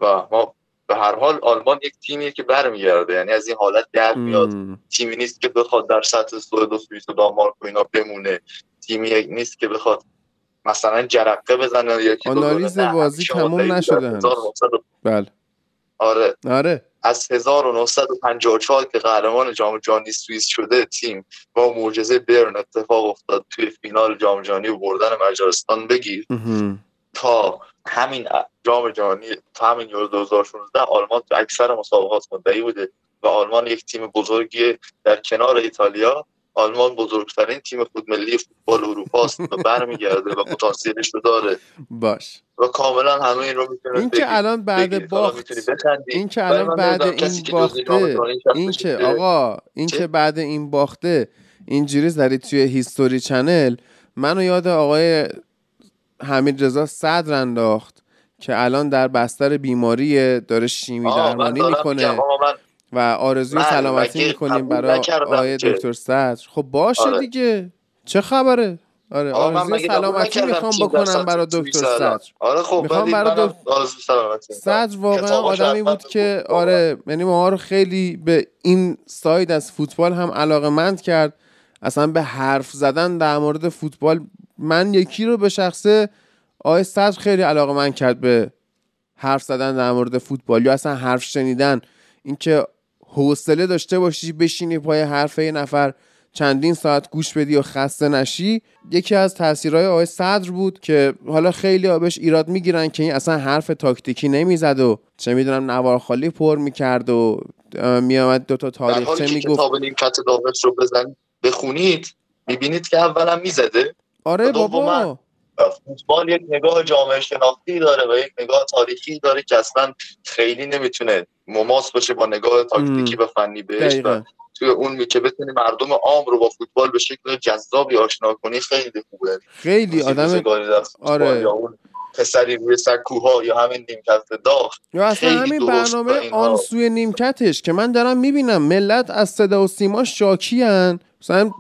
و ما به هر حال آلمان یک تیمیه که برمیگرده. یعنی از این حالت در میاد. تیمی نیست که بخواد در سطح سوئد و سوئیس و دانمارک و اینا بمونه. تیمی نیست که بخواد مثلا جرقه بزنه یا که آنالیز بازی تموم نشده از هنوز. 1900 بله. آره. آره. از 1954 که قهرمان جام جهانی سوئیس شده تیم با معجزه برن اتفاق افتاد توی فینال جام جهانی و بردن مجارستان بگیر. تا همین جام جهانی تا همین یورو 2016 آلمان تو اکثر مسابقات مدعی بوده و آلمان یک تیم بزرگی در کنار ایتالیا. آلمان بزرگترین تیم خودملی فوتبال اروپا است و برمیگرده و پتانسیلش رو داره. باش. و کاملا همه این رو می‌تونه این که الان بعد باخت این که الان بعد این باخته این که آقا این؟ که بعد این باخته اینجوری زدی توی هیستوری چنل منو یاد آقای حمید رضا صدر انداخت که الان در بستر بیماری داره شیمی درمانی می‌کنه و آرزوی سلامتی می‌کنیم برای آقای دکتر صدر خب باشه آره. دیگه چه خبره آره آرزوی سلامتی می‌خوام بکنم برای دکتر. صدر آره خب می‌خوام برای دکتر-. صدر واقعا آدمی بود که. آره یعنی ما رو خیلی به این ساید از فوتبال هم علاقه مند کرد اصلا به حرف زدن در مورد فوتبال من یکی رو به شخصه آقای صدر خیلی علاقه مند کرد به حرف زدن در مورد فوتبال یا اصلا حرف شنیدن. اینکه حوصله داشته باشی بشینی پای حرف یه نفر چندین ساعت گوش بدی و خسته نشی. یکی از تاثیرهای آقای صدر بود که حالا خیلی آبش ایراد می‌گیرن که این اصلا حرف تاکتیکی نمی‌زد و چه می‌دونم نوار خالی پر می‌کرد و اه، میامد دوتا تاریخچه می‌گفت. کتاب نیمکت داوش رو بزن بخونید می‌بینید که اولا می‌زده. آره بابا. فوتبال یک نگاه جامعه شناختی داره و یک نگاه تاریخی داره که اصلا خیلی نمی‌تونه مماس باشه با نگاه تاکتیکی و فنی بهش و توی اون می که بتونی مردم عام رو با فوتبال به شکل جذابی آشنا کنی خیلی خوبه. خیلی آدم آره. پسری روی سکوها یا همین نیمکت داغ یا اصلا همین برنامه اینها. آنسوی نیمکتش که من دارم می‌بینم ملت از صدا و سیما شاکیان مثلا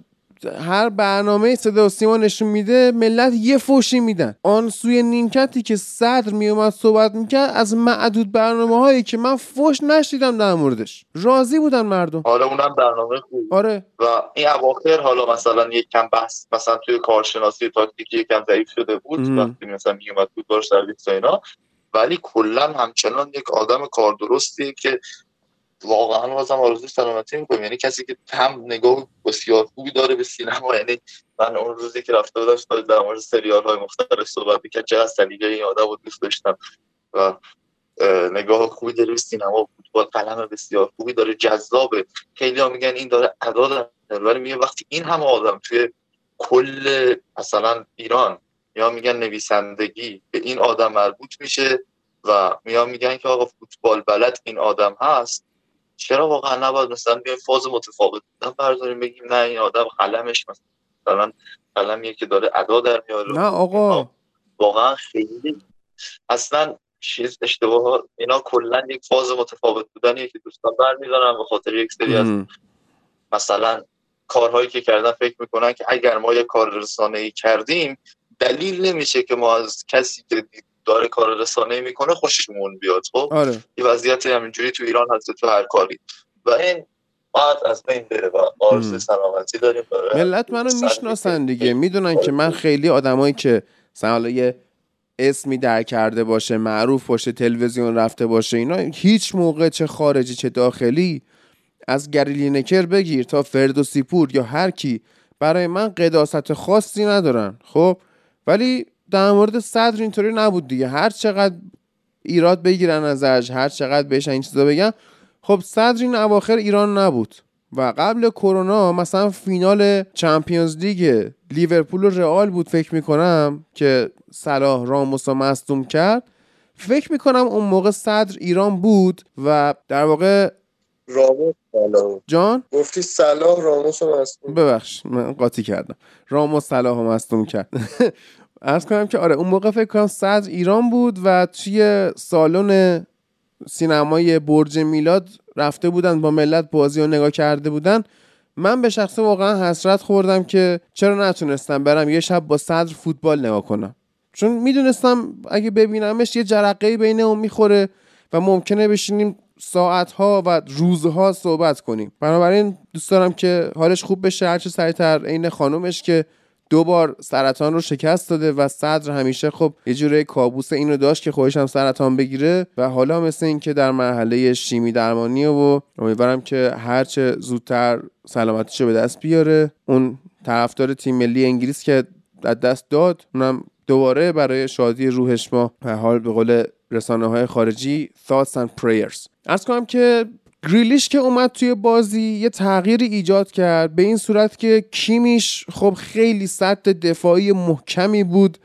هر برنامه صدا و سیما نشون میده ملت یه فوشی میدن. آن سوی نیمکتی که صدر میومد صحبت می‌کرد از معدود برنامه هایی که من فوش نشیدم در موردش. راضی بودن مردم. حالا اونم برنامه خوبی. آره. و این اواخر حالا مثلا یک کم بحث مثلا توی کارشناسی تاکتیکی یکم ضعیف شده بود مهم. وقتی مثلا میومد سرویس و اینا. ولی کلا همچنان یک آدم کار درستیه که واقعا بازم آرزوی سلامتی می‌کنم یعنی کسی که هم نگاه بسیار خوبی داره به سینما یعنی من اون روزی که رفته بودم در مورد سریال های مختلف صحبت می‌کرد چقدر سلیقه این آدم رو دوست داشتم و اه، نگاه خوبی داره به سینما فوتبال قلم بسیار خوبی داره جذابه. خیلی ها میگن این داره ادا داره ولی میگه وقتی این همه آدم توی کل مثلا ایران یا میگن نویسندگی به این آدم مربوط میشه و میان میگن که آقا فوتبال بلد این آدم هست چرا واقعا نباید مثلا بیایم فاز متفاوت؟ بودن برداریم بگیم نه این آدم قلمش مثلا قلمیه که داره ادا در میاره. نه آقا. واقعا خیلی اصلا چیز اشتباه اینا کلا یک فاز متفاوت بودنیه که دوستان برمیدارن به خاطر یک سری از مثلا کارهایی که کردن فکر می‌کنن که اگر ما یه کار رسانه ای کردیم دلیل نمیشه که ما از کسی که داره کار رسانه می‌کنه خوششمون بیاد. خب آره. یه وضعیت همینجوری تو ایران هست تو هر کاری. و این باید از بین بره و آرزوی سلامتی داریم. ملت منو می‌شناسن دیگه. می‌دونن که من خیلی آدمایی که مثلا یه اسمی در کرده باشه معروف باشه تلویزیون رفته باشه اینا هیچ موقع چه خارجی چه داخلی از گریلی نکر بگیر تا فردوسی پور یا هر کی برای من قداست خاصی ندارن. خب ولی در مورد صدر اینطوری نبود دیگه. هر چقدر ایراد بگیرن ازش هر چقدر بهش این چیزا بگن. خب صدر این اواخر ایران نبود. و قبل کرونا مثلا فینال چمپیونز لیگ لیورپول و رئال بود فکر می‌کنم که صلاح راموس رو مصدوم کرد. فکر می‌کنم اون موقع صدر ایران بود و در واقع راموس صلاح جان؟ گفتی صلاح راموس رو مصدوم ببخش من قاطی کردم. راموس صلاح رو مصدوم کرد. (laughs) ارز کنم که آره اون موقع فکر کنم صدر ایران بود و توی سالن سینمای برج میلاد رفته بودن با ملت بازی رو نگاه کرده بودن. من به شخص واقعا حسرت خوردم که چرا نتونستم برم یه شب با صدر فوتبال نگاه کنم. چون می‌دونستم اگه ببینمش یه جرقه بین اون می‌خوره و ممکنه بشینیم ساعتها و روزها صحبت کنیم. بنابراین دوست دارم که حالش خوب بشه هرچه سریعتر عین خانومش که دو بار سرطان رو شکست داده و صدر همیشه خب یه جوره کابوس اینو داشت که خودش هم سرطان بگیره و حالا مثل اینکه در مرحله شیمی درمانی و امیدوارم که هرچه زودتر سلامتیشو به دست بیاره. اون طرفدار تیم ملی انگلیس که از دست داد اونم دوباره برای شادی روحش ما حال به قول رسانه های خارجی thoughts and prayers. عرض کنم که گریلیش که اومد توی بازی یه تغییری ایجاد کرد به این صورت که کیمیش خب خیلی سطح دفاعی محکمی بود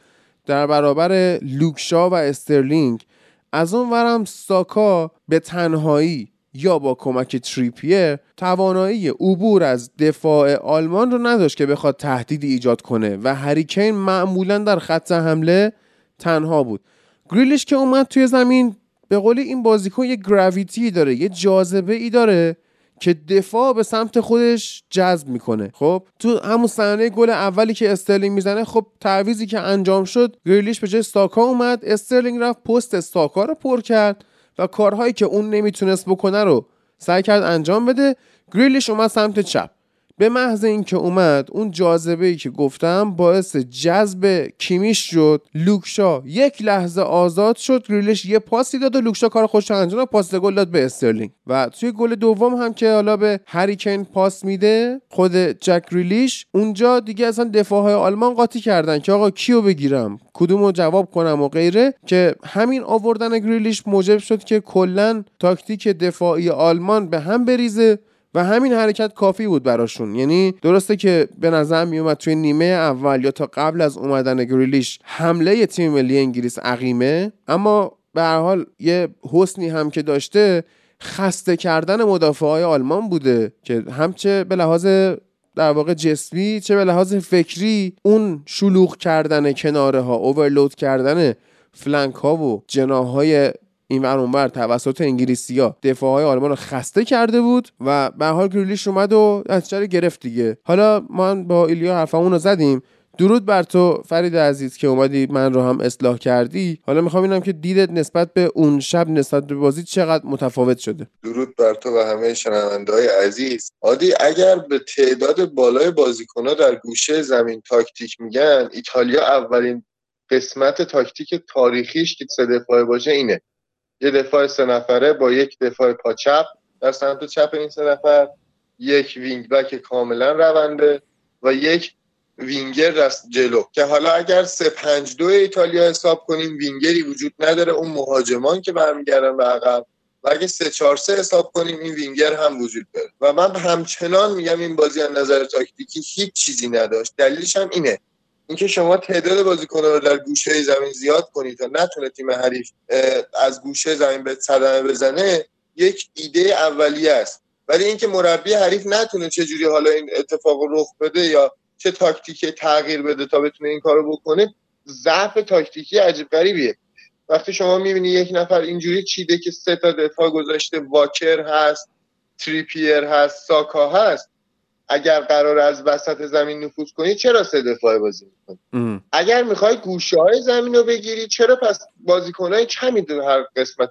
در برابر لوکشا و استرلینگ. از اون ورم ساکا به تنهایی یا با کمک تریپیر توانایی عبور از دفاع آلمان رو نداشت که بخواد تهدیدی ایجاد کنه و هری کین معمولا در خط حمله تنها بود. گریلیش که اومد توی زمین به قول این بازیکن یه گراویتی داره یه جاذبه ای داره که دفاع به سمت خودش جذب می‌کنه. خب تو همون صحنه گل اولی که استرلینگ می‌زنه خب تعویضی که انجام شد گریلیش به جای ساکا اومد استرلینگ رفت پست ساکا رو پر کرد و کارهایی که اون نمی‌تونست بکنه رو سعی کرد انجام بده. گریلیش اومد سمت چپ. به محض اینکه اومد اون جاذبه ای که گفتم باعث جذب کیمیش شد. لوکشا یک لحظه آزاد شد گریلیش یه پاسی داد و لوکشا کار خودش انجام پاس گل داد به استرلینگ. و توی گل دوم هم که حالا به هری کین پاس میده خود جک گریلیش اونجا دیگه اصلا دفاع های آلمان قاطی کردن که آقا کیو بگیرم؟ کدومو جواب کنم و غیره؟ که همین آوردن گریلیش موجب شد که کلا تاکتیک دفاعی آلمان به هم بریزه. و همین حرکت کافی بود براشون. یعنی درسته که به نظر میومد توی نیمه اول یا تا قبل از اومدن گریلیش حمله تیم ملی انگلیس عقیمه اما به هر حال یه حسنی هم که داشته خسته کردن مدافع های آلمان بوده که همچه به لحاظ در واقع جسمی چه به لحاظ فکری اون شلوغ کردن کناره ها اوورلود کردن فلنک ها و جناح های این ور اونور توسط انگلیسیا دفاع های آلمان رو خسته کرده بود و به حال گریلیش اومد و نتیجه گرفت دیگه. حالا ما با ایلیا حرفمون رو زدیم. درود بر تو فرید عزیز که اومدی من رو هم اصلاح کردی. حالا می‌خوام اینم که دیدت نسبت به اون شب نسبت به بازی چقدر متفاوت شده. درود بر تو و همه شنونده های عزیز. عادی اگر به تعداد بالای بازیکنها در گوشه زمین تاکتیک میگن ایتالیا اولین قسمت تاکتیک تاریخیش که سه دفاعه باشه اینه. یه دفاع سه نفره با یک دفاع پا چپ در سمت چپ این سه نفر یک wing back کاملا رونده و یک وینگر دست جلو. که حالا اگر سه پنج دو ایتالیا حساب کنیم وینگری وجود نداره اون مهاجمان که برمیگردن به عقب. و اگه سه چهار سه حساب کنیم این وینگر هم وجود داره. و من همچنان میگم این بازی از نظر تاکتیکی هیچ چیزی نداشت. دلیلش هم اینه. اینکه شما تعداد بازیکنان رو در گوشه زمین زیاد کنید تا نتونه تیم حریف از گوشه زمین به صدمه بزنه یک ایده اولیه است. ولی اینکه مربی حریف نتونه چه جوری حالا این اتفاق رخ بده یا چه تاکتیک تغییر بده تا بتونه این کارو بکنه ضعف تاکتیکی عجیب غریبیه. وقتی شما می‌بینی یک نفر اینجوری چیده که سه تا دفاع گذاشته واکر هست تریپیر هست ساکا هست اگر قرار از وسط زمین نفوذ کنی چرا سه دفاع بازی می‌کنی؟ اگر می‌خوای گوشه های زمین رو بگیری چرا پس بازیکنهای کمی در هر قسمت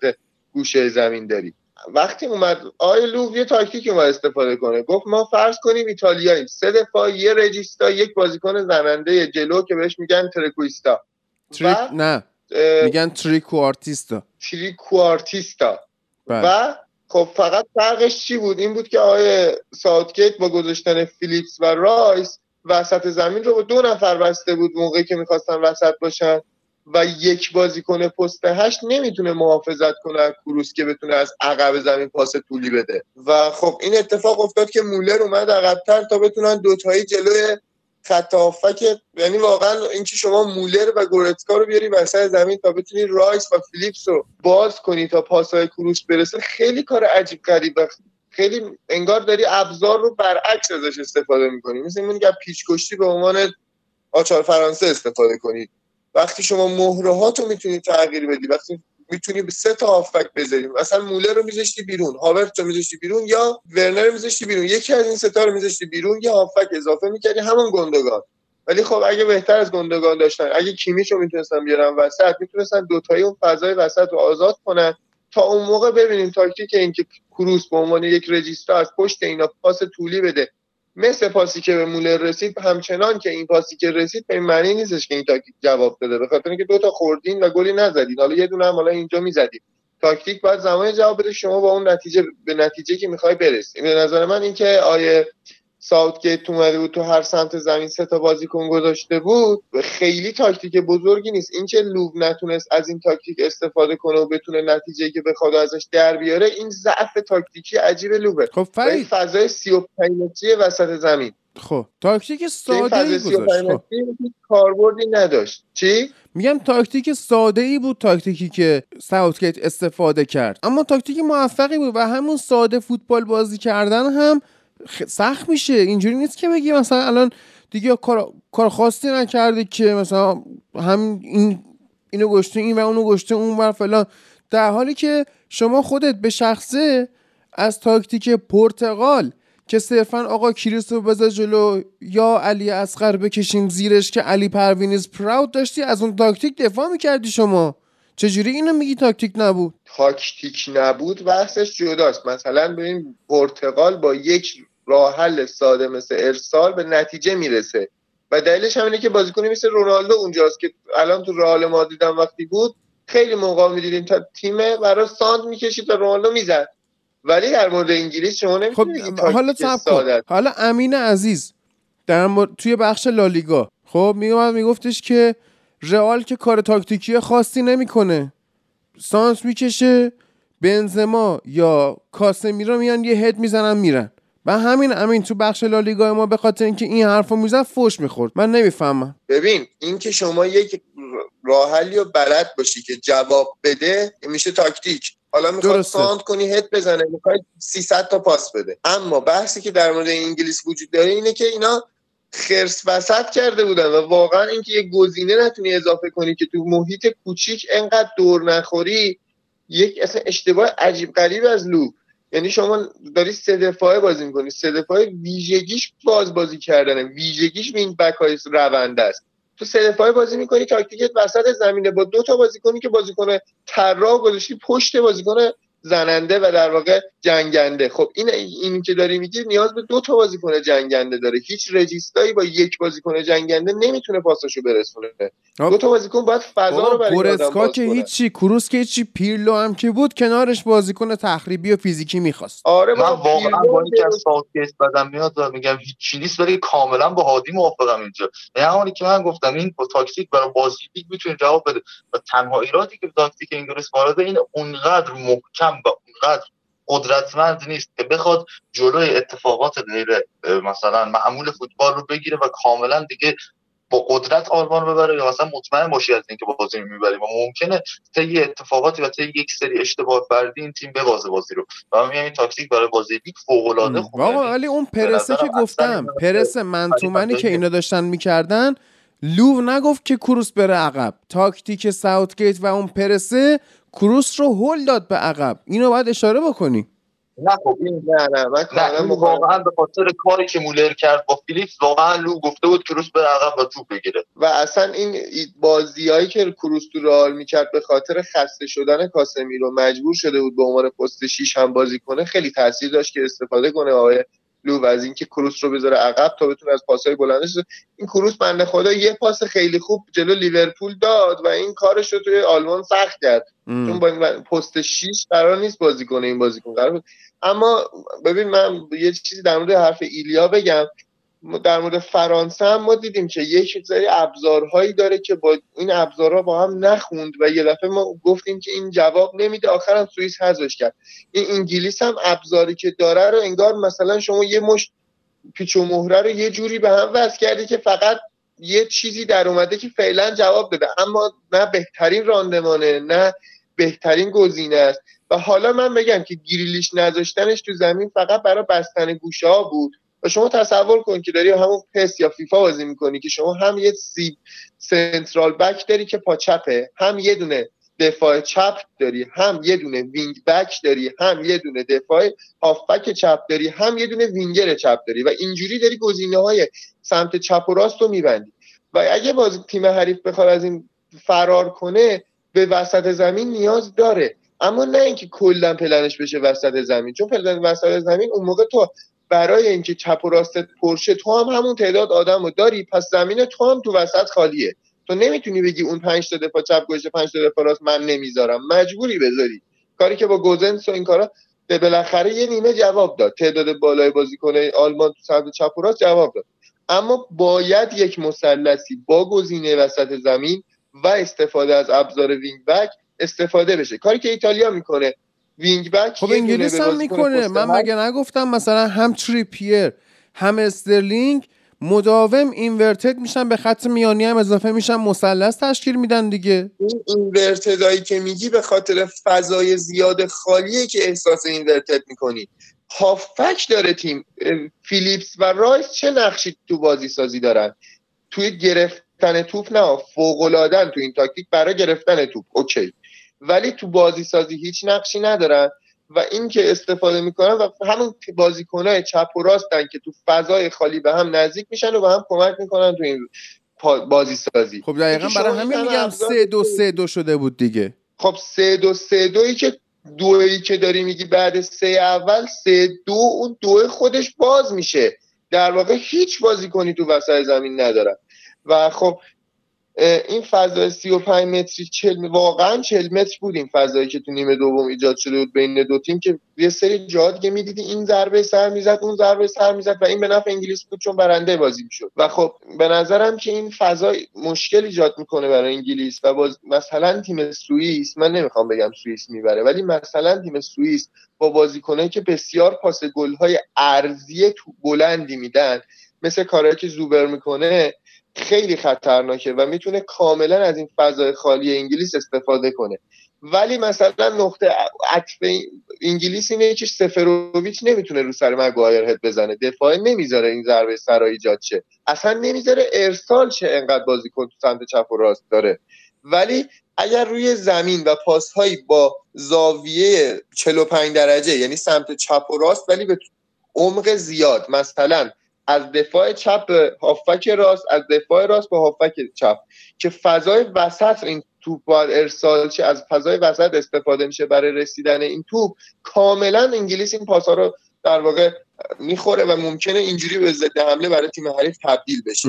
گوشه زمین داری؟ وقتی اومد آی لوف یه تاکتیک اومد استفاده کنه گفت ما فرض کنیم ایتالیاییم. سه دفاع یه رجیستا یک بازیکن زننده جلو که بهش میگن ترکویستا تریک نه. میگن trequartista. trequartista. و خب فقط فرقش چی بود؟ این بود که آقای ساوتگیت با گذاشتن فیلیپس و رایس وسط زمین رو با دو نفر بسته بود موقعی که می‌خواستن وسط باشن و یک بازیکن پست هشت نمی‌تونه محافظت کنه کروس که بتونه از عقب زمین پاس طولی بده. و خب این اتفاق افتاد که مولر اومد عقبتر تا بتونن دوتایی جلوی خط که یعنی واقعا اینکه شما مولر و گورتسکا رو بیاری وسط زمین تا بتونی رایس و فیلیپس رو باز کنی تا پاسهای کروس برسه خیلی کار عجیب غریب خیلی انگار داری ابزار رو برعکس ازش استفاده می‌کنی. مثل این که پیچ کشتی به عنوان آچار فرانسه استفاده کنید وقتی شما مهره ها تو می‌تونی تغییر بدی وقتی می‌تونی به سه تا هافبک بذاریم مثلا مولر رو میذاشتی بیرون هاورتز رو میذاشتی بیرون یا ورنر رو میذاشتی بیرون. یکی از این سه تا رو میذاشتی بیرون یا هافبک اضافه می‌کردی همون گوندوگان. ولی خب اگه بهتر از گوندوگان داشتن اگه کیمیش رو می‌تونستن بیارن وسط می‌تونستن دوتایی اون فضای وسط رو آزاد کنن تا اون موقع ببینیم تاکتیک اینکه کروس به عنوان یک regista از پشت اینا پاس طولی بده. مثل پاسی که به مولر رسید همچنان که این پاسی که رسید به معنی نیستش که این تاکتیک جواب بده. به خاطر اینکه دو تا خوردین و گلی نزدین. حالا یه دونه هم حالا اینجا می‌زدید تاکتیک باید زمان جواب بده شما با اون نتیجه به نتیجه که می‌خوای برسی. به نظر من اینکه آیه ساوتگیت اومده بود تو هر سمت زمین سه تا بازیکن گذاشته بود. خیلی تاکتیک بزرگی نیست. اینکه لوو نتونست از این تاکتیک استفاده کنه و بتونه نتیجه که بخواد ازش در بیاره این ضعف تاکتیکی عجیب لووه. خب فرید فضای 35 متری وسط زمین. خب تاکتیک ساده ای خب. کاربردی نداشت. چی؟ میگم تاکتیک ساده ای بود تاکتیکی که ساوتگیت استفاده کرد. اما تاکتیک موفقی بود و همون ساده فوتبال بازی کردن هم سخت میشه. اینجوری نیست که بگی مثلا الان دیگه کار, کار خاصی نکرده که مثلا هم این اینو گشته این و اونو گشته اون و فلان. در حالی که شما خودت به شخصه از تاکتیک پرتغال که صرفا آقا کریس رو بذار جلو یا علی اسقر بکشیم زیرش که علی پروین is proud داشتی از اون تاکتیک دفاع می‌کردی شما. چجوری اینو میگی تاکتیک نبود؟ تاکتیک نبود بحثش جداست. مثلا ببین پرتغال با یک راه حل ساده مثل ارسال به نتیجه می‌رسه. و دلیلش همینه که بازیکنی مثل رونالدو اونجاست که الان تو رئال مادرید وقتی بود خیلی موقع می‌دیدیم تا تیم برای ساند می‌کشید و رونالدو می‌زد. ولی در مورد انگلیس شما نمی‌تونید خب حالا حالا امین عزیز در توی بخش لالیگا خب میومد میگفتش که رئال که کار تاکتیکی خاصی نمی‌کنه. سانس می‌کشه بنزما یا کاسمیرا میان یه هد می‌زنن میرن. و همین همین تو بخش لالیگا ما به خاطر اینکه این حرفو می‌زد فوش می‌خورد. من نمی‌فهمم. ببین اینکه شما یک راحلی و بلد باشی که جواب بده میشه تاکتیک. حالا می‌خواد ساند کنی هد بزنه می‌خواد 300 تا پاس بده. اما بحثی که در مورد انگلیس وجود داره اینه که اینا خرس وسط کرده بودن و واقعا اینکه یه گزینه نتونی اضافه کنی که تو محیط کوچیک انقدر دور نخوری یک اصلا اشتباه عجیب غریب از لو. یعنی شما داری سه دفاعه بازی می‌کنی. سه دفاعه ویژگیش باز بازی کردنه. ویژگیش به این بک های رونده است. تو سه دفاعه بازی می‌کنی تاکتیکت وسط زمینه. با دو تا بازیکنی که بازیکن طراح گذاشتی پشت بازیکن زننده و در واقع جنگنده. خب این این که داری میگی نیاز به دو تا بازیکن جنگنده داره. هیچ رجیستایی با یک بازیکن جنگنده نمی‌تونه پاساشو برسونه. خب. دو تا بازیکن باید فضا رو برای آدم که هیچی کروس که هیچی پیرلو هم که بود کنارش بازیکن تخریبی و فیزیکی می‌خواست. آره من واقعا با اینکه از کیس بدم میاد و میگم هیچ نیست ولی کاملا با هادی موافقم اینجا. یعنی همونی که من گفتم این با تاکتیک برای بازی می‌تونه جواب بده. و تنها ایرادی که تاکتیک انگلیس وارد این اونقدر محکم و اونقدر قدرتمند نیست که بخواد جلوی اتفاقات غیر مثلا معمول فوتبال رو بگیره و کاملا دیگه با قدرت آلمان ببره یا مثلا مطمئن باشی از اینکه بازی می‌بریم و ممکنه طی اتفاقاتی و طی یک سری اشتباه فردی این تیم ببازه بازی رو. و من این تاکتیک برای بازی لیگ فوق العاده خوبه. ولی اون پرسه که گفتم پرس man to man ی که اینا داشتن می‌کردن لو نگفت که کروس بره عقب. تاکتیک ساوتگیت و اون پرسه کروس رو هل داد به عقب. اینو باید اشاره بکنی. نه خب این نه نه من واقعا به خاطر کاری که مولر کرد با فیلیپس واقعا لو گفته بود کروس بره عقب و توپ بگیره. و اصلا این بازیایی که کروس تو رئال می‌کرد به خاطر خسته شدن کاسمیرو مجبور شده بود به عنوان پست 6 هم بازی کنه خیلی تاثیر داشت که استفاده کنه آقای لو و از اینکه کروس رو بذاره عقب تا بتونه از پاسهای بلندش این کروس بنده خدا یه پاس خیلی خوب جلو لیورپول داد و این کارش رو توی آلمان سخت کرد. چون با این پست 6 قرار نیست بازی کنه این بازیکن قرار بود اما ببین من یه چیزی در مورد حرف ایلیا بگم. در مورد فرانسه هم ما دیدیم که یک سری ابزارهایی داره که با این ابزارها با هم نخوند و یه دفعه ما گفتیم که این جواب نمیده. آخرم سوئیس حذفش کرد. این انگلیس هم ابزاری که داره رو انگار مثلا شما یه مش پیچ و مهره رو یه جوری به هم وصل کردی که فقط یه چیزی در اومده که فعلا جواب بده. اما نه بهترین راندمانه نه بهترین گزینه است. و حالا من بگم که گریلیش نذاشتنش تو زمین فقط برای بستن گوشه ها بود. شما تصور کن که داری همون PES یا فیفا بازی می‌کنی که شما هم یه سی central back داری که پا چپه هم یه دونه دفاع چپ داری هم یه دونه wing back داری هم یه دونه دفاع هافبک چپ داری هم یه دونه وینگر چپ داری و اینجوری داری گزینه های سمت چپ و راست رو میبندی. و اگه باز تیم حریف بخواد از این فرار کنه به وسط زمین نیاز داره. اما نه اینکه کلا پلنش بشه وسط زمین چون پلن وسط زمین اون موقع تو برای اینکه چپ و راستت پرشه تو هم همون تعداد آدم رو داری پس زمین تو هم تو وسط خالیه. تو نمی‌تونی بگی اون پنج تا دفاع چپ گوشه پنج تا دفاع راست من نمی‌ذارم. مجبوری بذاری. کاری که با گوزنس و این کارا به بالاخره یه نیمه جواب داد. تعداد بالای بازیکن آلمان تو سمت چپ و راست جواب داد. اما باید یک مثلثی با گزینه وسط زمین و استفاده از ابزار wing back استفاده بشه. کاری که ایتالیا می‌کنه wing back خب انگلیس هم می‌کنه. من مگه نگفتم مثلا هم تریپیر هم استرلینگ مداوم inverted میشن به خط میانی هم اضافه میشن مثلث تشکیل میدن دیگه. این inverted ایی که میگی به خاطر فضای زیاد خالیه که احساس inverted می‌کنی. هافبک داره تیم. فیلیپس و رایس چه نقشی تو بازی سازی دارن؟ توی گرفتن توپ نه فوق تو این تاکتیک برای گرفتن توپ. اوکی. ولی تو بازی سازی هیچ نقشی ندارن و این که استفاده می‌کنن و همون بازیکنهای چپ و راستن که تو فضای خالی به هم نزدیک میشن و به هم کمک می‌کنن تو این بازی سازی خب دقیقا برای همین میگم سه دو سه دو شده بود دیگه. خب سه دو سه دویی که دویی که داری میگی بعد سه اول سه دو اون دو خودش باز میشه. در واقع هیچ بازی کنی تو وسط زمین ندارن و خب این فضای 35 متری 40 واقعا 40 متر بود این فضایی که تو نیمه دوم ایجاد شده بود بین دو تیم که یه سری جا دیگه می‌دیدی این ضربه سر می‌زد اون ضربه سر می‌زد و این به نفع انگلیس بود چون برنده بازی می‌شد و خب به نظرم که این فضا مشکل ایجاد می‌کنه برای انگلیس و باز مثلا تیم سوئیس من نمی‌خوام بگم سوئیس می‌بره ولی مثلا تیم سوئیس با بازیکنایی که بسیار پاس گل‌های ارزی تو بلندی میدن مثل کارهایی که زوبر می‌کنه خیلی خطرناکه و می‌تونه کاملا از این فضای خالی انگلیس استفاده کنه. ولی مثلا نقطه عطف انگلیس اینه که سفروویچ نمی‌تونه رو سر مگوایر هد بزنه. دفاع نمی‌ذاره این ضربه سرای ایجاد شه. اصلا نمی‌ذاره ارسال شه انقدر بازیکن تو سمت چپ و راست داره. ولی اگر روی زمین و پاسهایی با زاویه 45 درجه یعنی سمت چپ و راست ولی به عمق زیاد مثلا از دفاع چپ به هافک راست از دفاع راست به هافک چپ. که فضای وسط این توپ باید ارسال شه از فضای وسط استفاده میشه برای رسیدن این توپ. کاملا انگلیس این پاسا رو در واقع می‌خوره و ممکنه اینجوری به ضد حمله برای تیم حریف تبدیل بشه.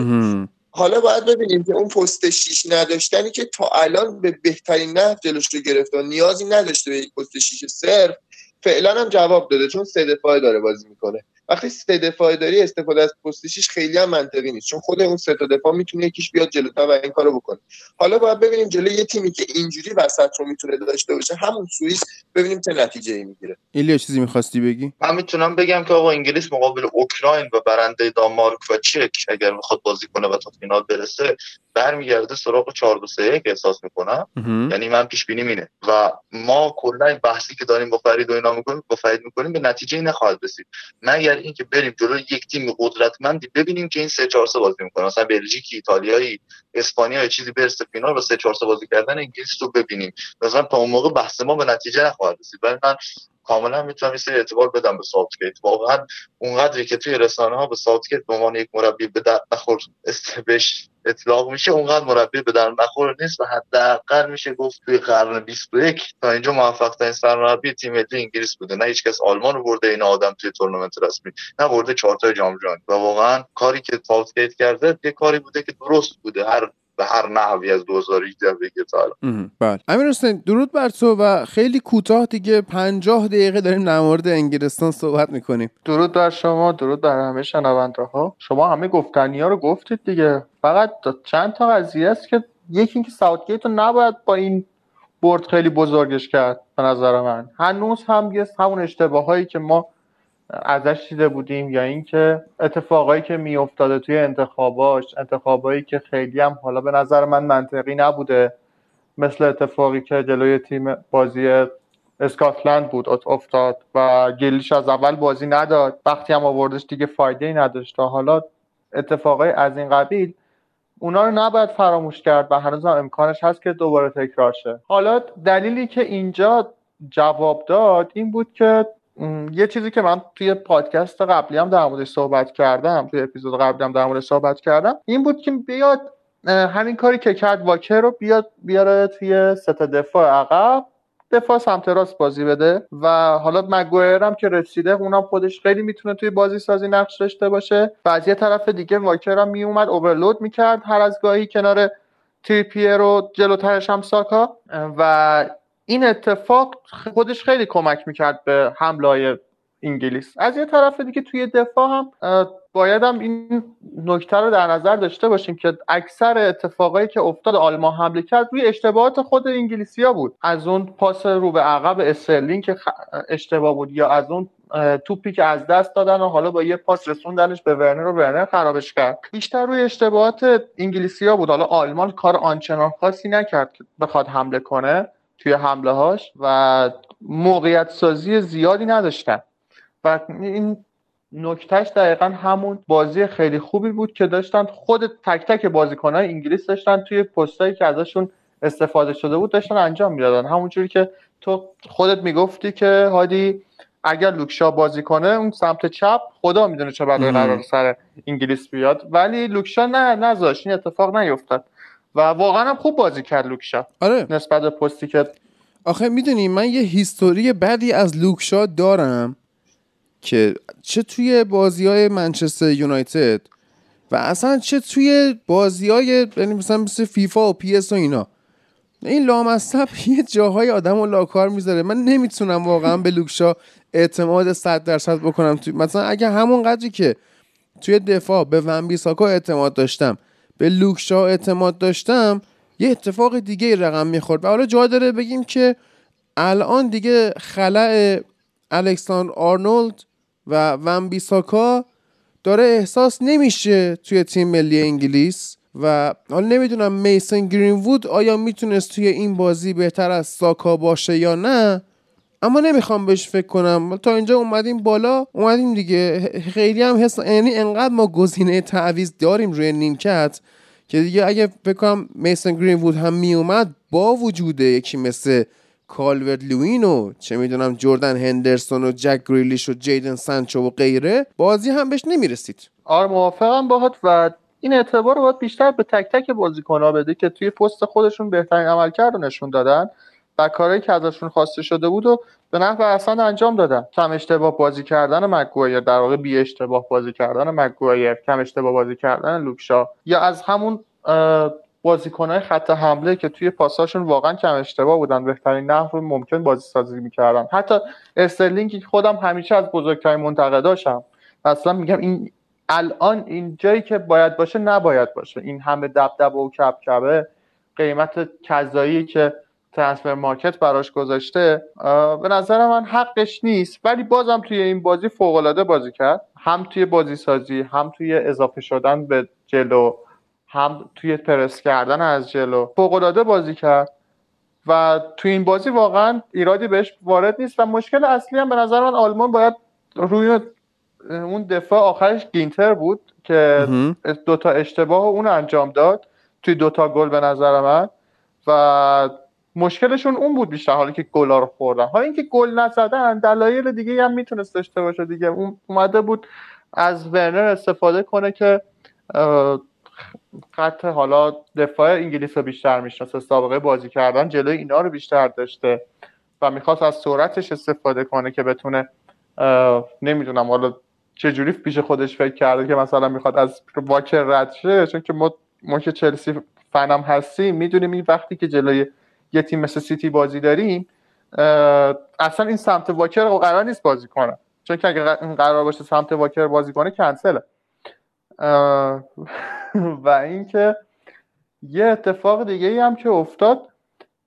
حالا باید ببینیم که اون پست شیش نداشتنی که تا الان به بهترین نحو جلوش رو گرفته نیازی نداشته به یک پست شیش صرف فعلا هم جواب داده چون سه دفاعه داره بازی می‌کنه. وقتی سه دفاع داری استفاده از پست خیلی هم منطقی نیست. چون خود اون سه تا دفاع می‌تونه یکیش بیاد جلوتر و این کارو بکنه. حالا باید ببینیم جلوی یه تیمی که اینجوری وسط رو می‌تونه داشته باشه همون سوئیس ببینیم چه نتیجه ای می‌گیره. ایلیا چیزی می‌خواستی بگی؟ من می‌تونم بگم که آقا انگلیس مقابل اوکراین و برنده دانمارک و چک اگر می‌خواد بازی کنه و تا فینال برسه برمیگرده سراغ 4 2 3 که احساس می‌کنم. یعنی من پیش بینی اینه. و ما کلا این بحثی که داریم با فرید و اینا می‌کنیم با فرید می‌کنیم به نتیجه نخواهد رسید. مگر اینکه بریم جلو یک تیم قدرتمندی ببینیم که این 3 4 3 بازی می‌کنه. مثلا بلژیک ایتالیایی اسپانیا یا چیزی برسه فینال با 3 4 3 بازی کردن انگلیس رو ببینیم. مثلا تا اون موقع بحث ما به نتیجه نخواهد رسید. ولی من کاملا می‌تونم یه اعتبار بدم به ساوتگیت واقعا اونقدری که توی رسانه ها به ساوتگیت به عنوان یک مربی به در نخور بهش اطلاق میشه اونقدر مربی به در نخور نیست و حداقل میشه گفت توی قرن 21 تا اینجا موفق ترین سرمربی تیم ملی انگلیس بوده. نه هیچ کس آلمان رو برده این آدم توی تورنمنت رسمی نه برده چهار تا جام جهانی. و واقعا کاری که ساوتگیت کرده یه کاری بوده که درست بوده. هر به هر نحوی از 2018 بگه تا بله. امیر حسین درود بر تو و خیلی کوتاه دیگه 50 دقیقه داریم در مورد انگلستان صحبت می‌کنیم. درود بر شما درود بر همه شنونده ها شما همه گفتنی ها رو گفتید دیگه. فقط چند تا قضیه است که یکی اینکه ساوتگیت رو نباید با این برد خیلی بزرگش کرد به نظر من. هنوز هم یه همون اشتباهایی که ما ازش دیده بودیم یا اینکه اتفاقایی که میافتاده توی انتخاباش انتخابایی که خیلی هم حالا به نظر من منطقی نبوده مثل اتفاقی که جلوی تیم بازی اسکاتلند بود افتاد و گلیش از اول بازی نداد. وقتی هم آوردش دیگه فایده ای نداشت حالا اتفاقای از این قبیل اونا رو نباید فراموش کرد و هنوز هم امکانش هست که دوباره تکرار شه. حالا دلیلی که اینجا جواب داد این بود که یه چیزی که من توی پادکست قبلی هم در موردش صحبت کردم توی اپیزود قبلی هم در موردش صحبت کردم این بود که بیاد همین کاری که کرد واکر رو بیاد بیاره توی ست دفاع عقب دفاع سمت راست بازی بده و حالا مگویر هم که رسیده اونم خودش خیلی می‌تونه توی بازی سازی نقش داشته باشه. و از یه طرف دیگه واکر هم میومد اوورلود می‌کرد هر از گاهی کنار تریپیه رو جلوترش هم ساکا و این اتفاق خودش خیلی کمک می‌کرد به حمله انگلیس. از یه طرف دیگه توی دفاع هم باید هم این نکته رو در نظر داشته باشیم که اکثر اتفاقایی که افتاد آلمان حمله کرد روی اشتباهات خود انگلیسیا بود. از اون پاس رو به عقب استرلینگ که اشتباه بود یا از اون توپی که از دست دادن و حالا با یه پاس رسوندنش به ورنر و ورنر خرابش کرد. بیشتر روی اشتباهات انگلیسیا بود. حالا آلمان کار آنچنان خاصی نکرد که بخواد حمله کنه. توی حمله هاش و موقعیت سازی زیادی نداشتن. و این نکتهش دقیقا همون بازی خیلی خوبی بود که داشتن خود تک تک بازیکنهای انگلیس داشتن توی پستایی که ازشون استفاده شده بود داشتن انجام می‌دادن. همونجوری که تو خودت می‌گفتی که هادی اگر لوکشا بازی کنه اون سمت چپ خدا می‌دونه چه بلایی قرار سر انگلیس بیاد. ولی لوکشا نه نذاشت. این اتفاق نیفتاد. و واقعا هم خوب بازی کرد لوک شا. آره. نسبت به پستی که آخه می‌دونی من یه history بدی از لوک شا دارم که چه توی بازی های منچستر یونایتد و اصلا چه توی بازی های یعنی مثلا مثل فیفا و PES و اینا. این لامصب (laughs) یه جاهای آدم و لاکار می‌ذاره. من نمی‌تونم واقعا به لوک شا اعتماد صد درصد بکنم توی مثلا اگه همون قدری که توی دفاع به ونبیساکا اعتماد داشتم به لوکشا اعتماد داشتم یه اتفاق دیگه رقم می‌خورد و حالا جا داره بگیم که الان دیگه خلع الکساندر آرنولد و ون بیساکا داره احساس نمیشه توی تیم ملی انگلیس و حالا نمی‌دونم میسن گرینوود آیا می‌تونست توی این بازی بهتر از ساکا باشه یا نه. اما نمی‌خوام بهش فکر کنم. تا اینجا اومدیم بالا اومدیم دیگه. خیلی هم حس یعنی انقدر ما گزینه تعویض داریم روی نیمکت که دیگه اگه فکر کنم میسن گرینوود هم میومد با وجود یکی مثل کالورد لوین و چه می‌دونم جردن هندرسون و جک گریلیش و جیدن سانچو و غیره بازی هم بهش نمی‌رسید. آره موافقم باهات و این اعتبار رو باید بیشتر به تک تک بازیکن‌ها بده که توی پست خودشون بهترین عملکرد رو نشون دادن. و کارهایی که ازشون خواسته شده بود و به نحو اصلا انجام دادن. کم اشتباه بازی کردن مگوایر در واقع بی اشتباه بازی کردن مگوایر کم اشتباه بازی کردن لوکشا. یا از همون بازیکنهای خط حمله که توی پاساشون واقعا کم اشتباه بودن بهترین نحو ممکن بازی سازی می‌کردن. حتی استرلینگ که خودم همیشه از بزرگترین منتقداشم اصلا میگم این الان این جایی که باید باشه نباید باشه. این همه دبدبه و کبکبه قیمت کذایی که ترانسفر مارکت براش گذاشته به نظر من حقش نیست ولی بازم توی این بازی فوق بازی کرد. هم توی بازی سازی هم توی اضافه شدن به جلو هم توی پرس کردن از جلو. فوق بازی کرد و تو این بازی واقعا ایرادی بهش وارد نیست و مشکل اصلی هم به نظر من آلمان باید روی اون دفاع آخرش گینتر بود که دوتا اشتباه اون انجام داد. توی دوتا گل به نظر من و مشکلشون اون بود بیشتر حالی که گلا رو خوردن. حالا اینکه گل نزدن دلایل دیگه هم می‌تونست داشته باشه دیگه. اون اومده بود از ورنر استفاده کنه که خط حالا دفاع انگلیس رو بیشتر می‌شناسه سابقه بازی کردن جلوی اینا رو بیشتر داشته و می‌خواست از سرعتش استفاده کنه که بتونه نمی‌دونم حالا چجوری پیش خودش فکر کرده که مثلا می‌خواد از واکر رد شه چون که ما ما که چلسی فنم هستیم می‌دونیم این وقتی که جلوی یه تیم مثل سیتی بازی داریم اصلا این سمت واکر قرار نیست بازی کنه چون که اگه قرار باشه سمت واکر بازی کنه کنسله. (laughs) و اینکه یه اتفاق دیگه ای هم که افتاد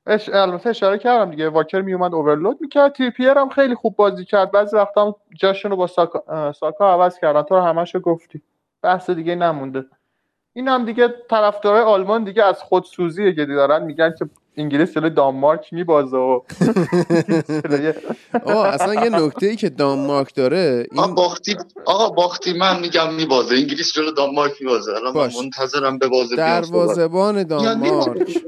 اش... البته اشاره کردم دیگه واکر میومد اوورلود می‌کرد تریپیر هم خیلی خوب بازی کرد. بعضی وقتا هم جاشون رو با ساکا, ساکا عوض کردن. تو همشو گفتی. بحث دیگه نمونده. این هم دیگه طرفدارای آلمان دیگه از خودسوزی که دارن. میگن که انگلیس جلوی دانمارک میبازه و (laughs) آه اصلا یه نکته ای که دانمارک داره این... آقا باختی آقا باختی من میگم میبازه. انگلیس جلو دانمارک میبازه. الان من منتظرم به بازه دروازه‌بان دانمارک.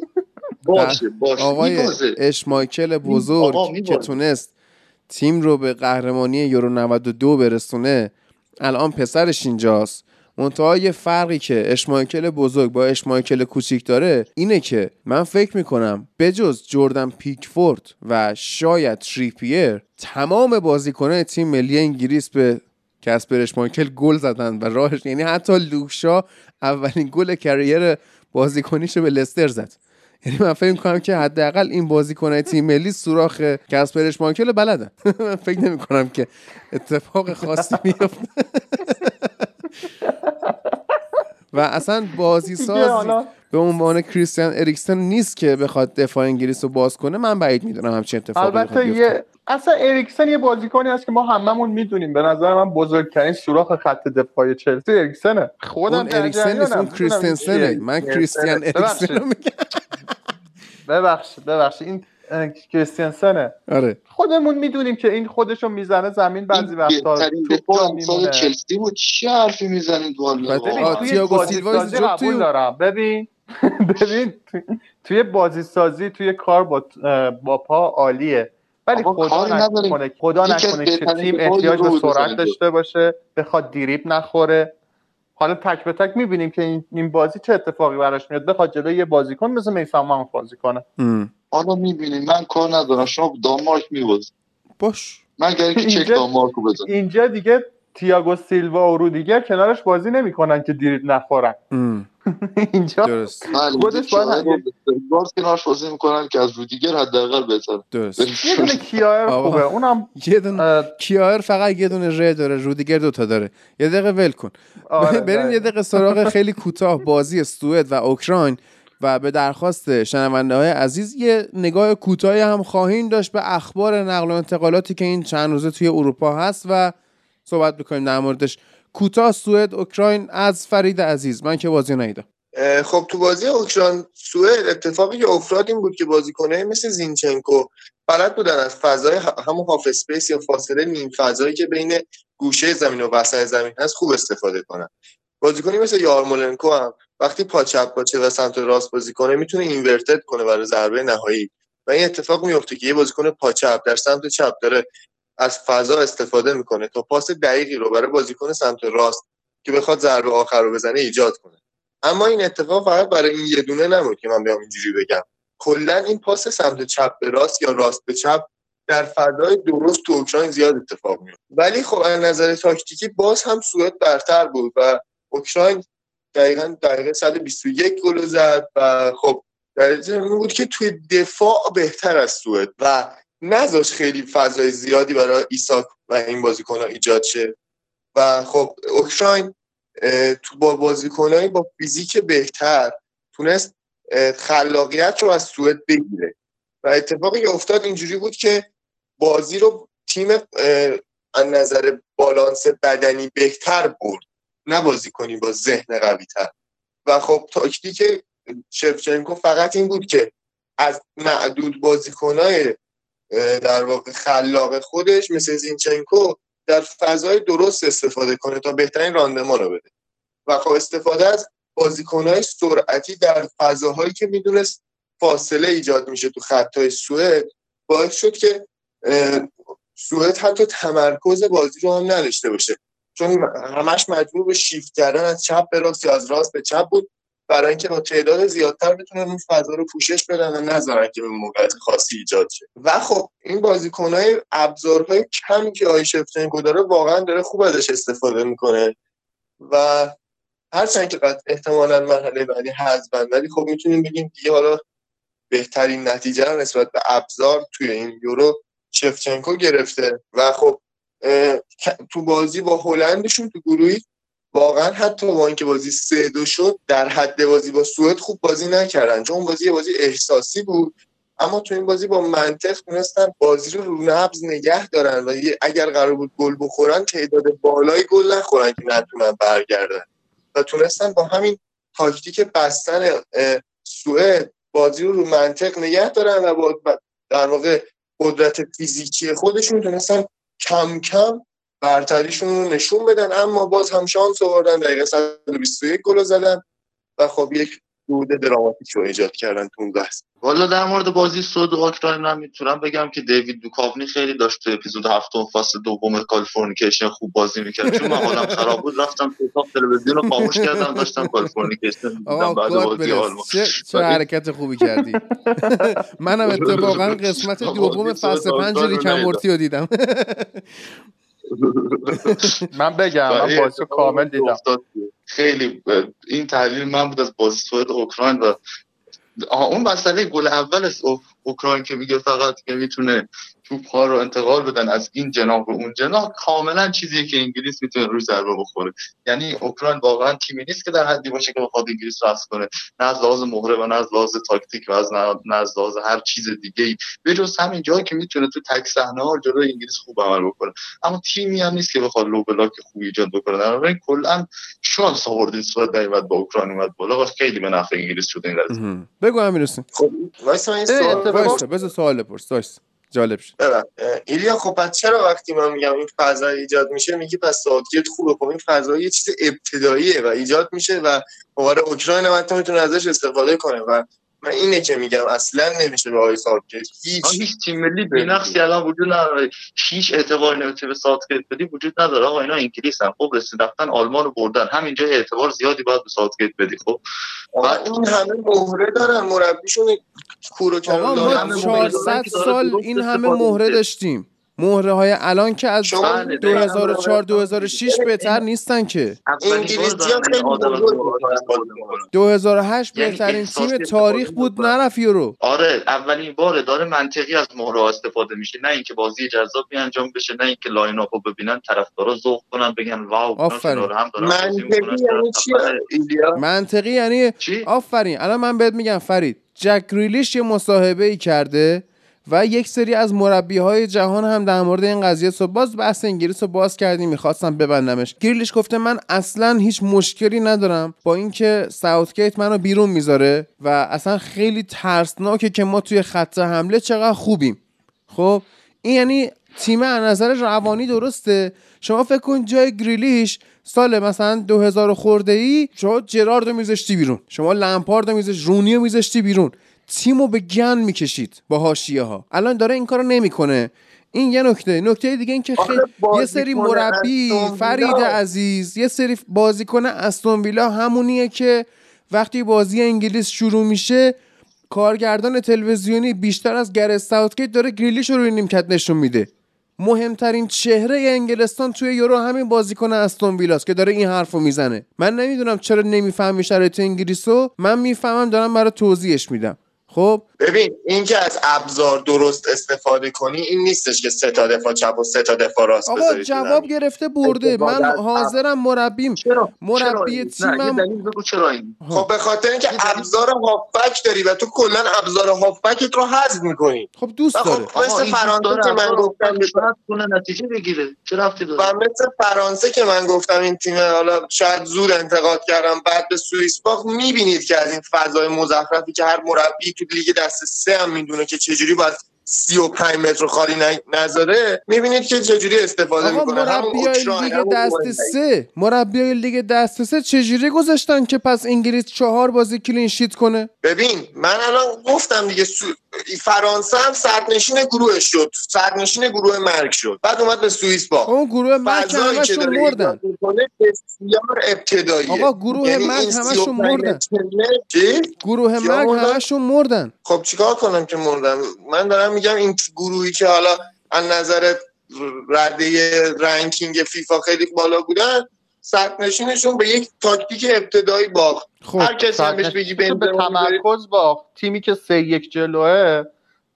باشه باشه. آقای اشمایکل بزرگ که تونست تیم رو به قهرمانی یورو 92 برسونه الان پسرش اینجاست. منتها یه فرقی که اشمایکل بزرگ با اشمایکل کوچیک داره اینه که من فکر می‌کنم بجز جردن پیکفورد و شاید تریپیر تمام بازیکنان تیم ملی انگلیس به کسپر اشمایکل گل زدن و راهش یعنی حتی لوکشا اولین گل کریر بازیکنیشو به لستر زد. یعنی من فکر می‌کنم که حداقل این بازیکن تیم ملی سوراخ کسپر اشمایکل بلدن. (laughs) من فکر نمی‌کنم که اتفاق خاصی بیفته و اصلا بازی ساز به عنوان کریستیان اریکسن نیست که بخواد دفاع انگلیس رو باز کنه. من بعید می‌دونم همچین اتفاقی البته یه اصلا اریکسن یه بازیکنی هست که ما هممون می‌دونیم. به نظر من بزرگترین سوراخ خط دفاعی چلسی اریکسنه. خودم اون اریکسن نیست اون کریستنسنه. من کریستیان اریکسن رو میگم. ببخشید ببخشید. این کریستیانسنه آره. خودمون می‌دونیم که این خودشو می‌زنه زمین بعضی وقتا تو میمونه. چلسی بود. چه حرفی می‌زنید والا تییاگو سیلوا قبول دارم. ببین (laughs) ببین توی بازی سازی توی کار با با پا عالیه. ولی خدا نکنه خدا نکنه که تیم احتیاج به سرعت داشته باشه بخواد دیریب نخوره. حالا تک به تک می‌بینیم که این بازی چه اتفاقی براش میاد بخواد جلوی یه بازیکن مثل میسان بازی کنه. حالا می‌بینیم. من کار ندارم. شما دانمارک میبازی. باش. من که چک دانمارک رو بزن اینجا دیگه تییاگو سیلوا و رو دیگر کنارش بازی نمی‌کنن که دیریب نخورن. (laughs) اینجا درست. خودش باید کنارش بازی می‌کنن که از رودیگر حداقل بهتر درست. یه دونه کیایر خوبه. اونم یه دونه کیایر فقط یه دونه ر داره. رودیگر دوتا داره. یه دقیقه ول کن. آره (laughs) بریم یه دقیقه سراغ خیلی کوتاه بازی سوئد و اوکراین و به درخواست شنونده های عزیز یه نگاه کوتاهی هم خواهیم داشت به اخبار نقل و انتقالاتی که این چند روزه توی اروپا هست و صحبت بکنیم در موردش. کوتاه سوئد اوکراین از فرید عزیز. من که بازی ندیدم خب تو بازی اوکراین سوئد اتفاقی که افتاد این بود که بازیکنه مثل زینچنکو بلد بودن از فضای همون half space یا فاصله نیم فضایی که بین گوشه زمین و وسط زمین هست خوب استفاده کنن. بازیکنی مثل یارمولنکو هم وقتی پا چپ باشه و سمت راست بازی کنه می‌تونه inverted کنه برای ضربه نهایی. و این اتفاق میفته که یه بازیکن پا چپ در سمت چپ داره از فضا استفاده می‌کنه تا پاس دقیقی رو برای بازیکن سمت راست که بخواد ضربه آخر رو بزنه ایجاد کنه. اما این اتفاق فقط برای این یه دونه نبود که من بیام اینجوری بگم. کلا این پاس سمت چپ به راست یا راست به چپ در فضای درست تو اوکراین زیاد اتفاق میفته ولی خب از نظر تاکتیکی باز هم سوئد برتر بود و اوکراین دقیقا دقیقه 121 گل زد و خب در بود که توی دفاع بهتر از سوئد. و نذاش خیلی فضای زیادی برای ایساک و این بازیکن ها ایجاد شه. و خب اوکراین تو با بازیکنهایی با فیزیک بهتر تونست خلاقیت رو از سوئد بگیره. و اتفاقی که افتاد اینجوری بود که بازی رو تیم از نظر بالانس بدنی بهتر برد. نه بازی کنی با ذهن قوی تر و خب تاکتیک شفچنکو فقط این بود که از معدود بازیکنهای در واقع خلاق خودش مثل زینچنکو در فضای درست استفاده کنه تا بهترین راندمان رو بده. و خب استفاده از بازیکنهای سرعتی در فضاهایی که می‌دونست فاصله ایجاد میشه تو خطای سوئد باعث شد که سوئد حتی تمرکز بازی رو هم نداشته باشه. چون همش مجبور به شیفت کردن از چپ به راست یا از راست به چپ بود. برای اینکه با تعداد زیادتر بتونن اون فضا رو پوشش بدن و نذارن که به موقعیت خاصی ایجاد شه. و خب این بازیکنهای ابزارهای کم که آی داره واقعا داره خوب ازش استفاده می‌کنه. و هرچند که احتمالا مرحله بعدی حذفن ولی خب می‌تونیم بگیم دیگه حالا بهترین نتیجه رو نسبت به ابزار توی این یورو شفچنکو گرفته. و خب تو بازی با هلندشون تو گروهی واقعا حتی با اینکه بازی سه دو شد در حد بازی با سوئد خوب بازی نکردن چون بازی بازی احساسی بود. اما تو این بازی با منطق تونستن بازی رو رو نبز نگه دارن و اگر قرار بود گل بخورن تعداد بالای گل نخورن که نتونن برگردن. و تونستن با همین تاکتیک بستن سوئد بازی رو رو منطق نگه دارن و با در واقع قدرت فیزیکی خودشون تونستن کم کم برتریشون رو نشون بدن اما باز هم شانس آوردن دقیقه 121 گل زدن و خب یک صعود دراماتیک رو ایجاد کردن تو اون بحث. والا در مورد بازی سوئد و اوکراین من می‌تونم بگم که دیوید دوکاونی خیلی داشت تو اپیزود هفتم فصل دوم Californication خوب بازی می‌کرد. چون من حالم خراب بود رفتم تو تلویزیون رو خاموش کردم داشتم Californication دیدم بعد بازی آلمان. چه حرکت خوبی کردی. منم (laughs) اتفاقا (laughs) قسمت دوم فصل پنج ریکم رو دیدم. (laughs) من بگم من بازی کامل دیدم. خیلی این تحلیل من بود از بازی سوئد اوکراین و اون مسئله گل اول اوکراین که میگه فقط که می‌تونه توپ ها رو انتقال بدن از این جناح به اون جناح کاملا چیزی که انگلیس می‌تونه روی ضربه بخوره. یعنی اوکراین واقعا تیمی نیست که در حدی باشه که بخواد انگلیس رو کنه. نه از لحاظ مهره و نه از لحاظ تاکتیک و از نه از لحاظ هر چیز دیگه ای به جز همین جایی که می‌تونه تو تک صحنه ها جلوی انگلیس خوب عمل بکنه. اما تیمی هم نیست که بخواد low block خوبی ایجاد بکنه. در کلا شانس آوردین سوئد نیومد با اوکراین اومد بالا و خیلی به نفع انگلیس شده این قضیه بگو امیر خب وایسا این سوال سوال پرس جالب شد. ایلیا خب پس چرا وقتی من میگم این فضا ایجاد میشه میگی پس ساوتگیت خوبه. خب این فضا یه چیز ابتداییه و ایجاد میشه و اوکراین هم حتی می‌تونه ازش استفاده کنه و من اینه که میگم اصلا نمیشه به آقای ساوتگیت هیچ هیچ تیم ملی بی‌نقصی الان وجود نداره. هیچ اعتبار نمیشه به ساوتگیت بدی وجود نداره. آقا اینا انگلیس هم. خب رسید رفتن آلمان رو بردن. همینجا اعتبار زیادی باید به ساوتگیت بدی. خب و این همه مهره دارن. مربیشون کورو ما 400 سال این همه مهره داشتیم. مهره های الان که از 2004 2006 بهتر نیستن که. انگلیسی 2008 یعنی بهترین تیم تاریخ بود نرفت یورو. آره اولین باره داره منطقی از مهره استفاده میشه. نه اینکه بازی جذابی انجام بشه نه اینکه lineup و ببینن طرفدارا ذوق کنن بگن wow آفرین. منطقی یعنی چی؟ منطقی یعنی آفرین. الان من بهت میگم فرید جک گریلیش یه مصاحبه ای کرده. و یک سری از مربی های جهان هم در مورد این قضیه so باز بحث انگلیس رو باز کردیم می‌خواستم ببندمش. گریلیش گفته من اصلا هیچ مشکلی ندارم با اینکه ساوتگیت منو بیرون می‌ذاره و اصلا خیلی ترسناکه که ما توی خط حمله چقدر خوبیم. خب این یعنی تیم از نظر روانی درسته؟ شما فکر کن جای گریلیش سال مثلا 2000 خورده ای شما جرارد رو میذاشتی بیرون شما لمپارد رو میذاشتی رونی رو میذاشتی بیرون. تیمو به گن می‌کشید با هاشیه ها الان داره این کارو نمی‌کنه. این یه نکته نکته دیگه این که خیلی یه سری مربی فرید عزیز یه سری بازیکن استون ویلا همونیه که وقتی بازی انگلیس شروع میشه کارگردان تلویزیونی بیشتر از گر ساوتگیت داره گریلیش رو روی نیمکت نشون میده. مهمترین چهره انگلستان توی یورو همین بازیکن استون ویلاست که داره این حرفو می‌زنه. من نمی‌دونم چرا نمی‌فهمی شرایط انگلیسو. من می‌فهمم دارم برای توضیحش میدم. خب ببین این که از ابزار درست استفاده کنی این نیستش که سه تا دفاع چپ و سه تا دفاع راست آقا جواب. گرفته برده. من حاضرم مربیم چرا؟ مربی چرا این؟ نه، تیمم- این خب. به خاطر اینکه ابزار هافبک داری و تو کلا ابزار هافبکت رو حذف می‌کنی. خب دوست و داره. خب مثل فرانسه که من گفتم نتیجه بگیره. و مثل فرانسه که من گفتم این تیم حالا شاید زود انتقاد کردم بعد به سوئیس باخت می‌بینید که از این فضای مزخرفی که هر مربی تو لیگ دست سه هم می‌دونه که چجوری باید 35 متر خالی نذاره می‌بینید که چجوری استفاده می‌کنه. مربیای لیگ دست. سه. مربیای لیگ دست سه چجوری گذاشتن که پس انگلیس چهار بازی کلین شیت کنه؟ ببین من الان گفتم دیگه سو... فرانسه هم سرنشین گروهش شد. سرنشین گروه مرگ شد. بعد اومد به سوئیس باخت. اون گروه مرگ همشون مردن. بسیار ابتداییه. آقا گروه یعنی مرگ همشون 35 مردن؟ گروه مرگ مردن؟ همشون مردن. خب چیکار کنم که مردم؟ من دارم میگم این گروهی که حالا از نظر رده رنکینگ فیفا خیلی بالا بودن سرنشینشون به یک تاکتیک ابتدایی باخت. خب هر کسی هم بهش بگی به تمرکز باخت. تیمی که سه یک جلوئه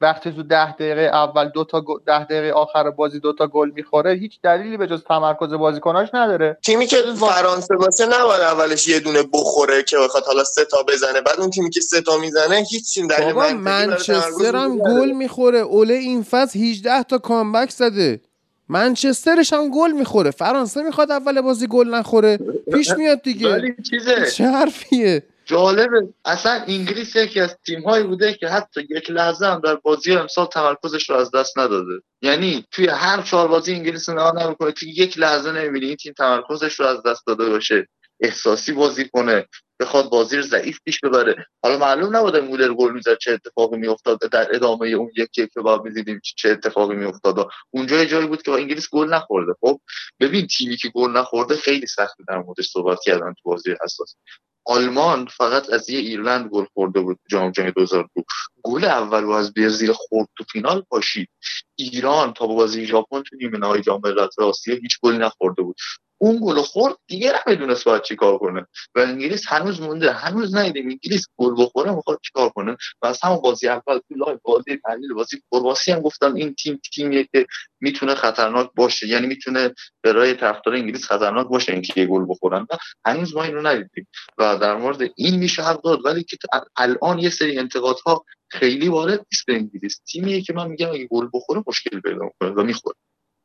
وقتی تو ده دقیقه اول دو تا گل- ده دقیقه آخر بازی دو تا گل می‌خوره هیچ دلیلی به جز تمرکز بازیکناش نداره. تیمی که فرانسه باشه نباید اولش یه دونه بخوره که بخواد حالا سه تا بزنه. بعد اون تیمی که سه تا می‌زنه هیچ دلیل برای تمرکز منچستر هم. گل می‌خوره. اوله این فصل 18 تا کامبک زده. منچسترش هم گل می‌خوره. فرانسه می‌خواد اول بازی گل نخوره. پیش میاد دیگه. ولی چیزه؟ چه حرفیه؟ جالبه. اصلا انگلیس یکی از تیم هایی بوده که حتی یک لحظه هم در بازی امسال تمرکزش رو از دست نداده. یعنی توی هر چهار بازی انگلیس نگاه نمی‌کنه یک لحظه نمی‌بینی این تیم تمرکزش رو از دست داده باشه. احساسی بازی کنه بخواد بازی رو ضعیف پیش ببره. حالا معلوم نبوده مولر گل می‌زد چه اتفاقی میافتاد در ادامه اون یک یک که باید می‌دیدیم چه اتفاقی میافتاد. اونجا جایی بود که با انگلیس گل نخورده. خب ببین تیمی که گل نخورده خیلی سخته در موردش صحبت کردن تو بازی حساس آلمان فقط از یه ایرلند گل خورده بود جام جهانی 2002 گل اول رو از برزیل خورد تو فینال پاشید. ایران تا بازی ژاپن تو نیمه نهایی جام ملت‌های آسیا هیچ گلی نخورده بود. اون گل خورد دیگه نمی‌دونست باید چیکار کنه. و انگلیس هنوز مونده هنوز ندیدیم انگلیس گل بخوره می‌خواد چیکار کنه. و از همون بازی اول تو live بازی تحلیل بازی کرواسی هم گفتم این تیم تیمیه که می‌تونه خطرناک باشه. یعنی می‌تونه برای طرفدار انگلیس خطرناک باشه اینکه گل بخورن. و هنوز ما اینو ندیدیم. و در مورد این میشه حق داد. ولی که الان یه سری انتقادها خیلی وارد نیست به انگلیس. تیمیه که من میگم اگه گل بخوره مشکل پیدا می‌کنه و می‌خوره.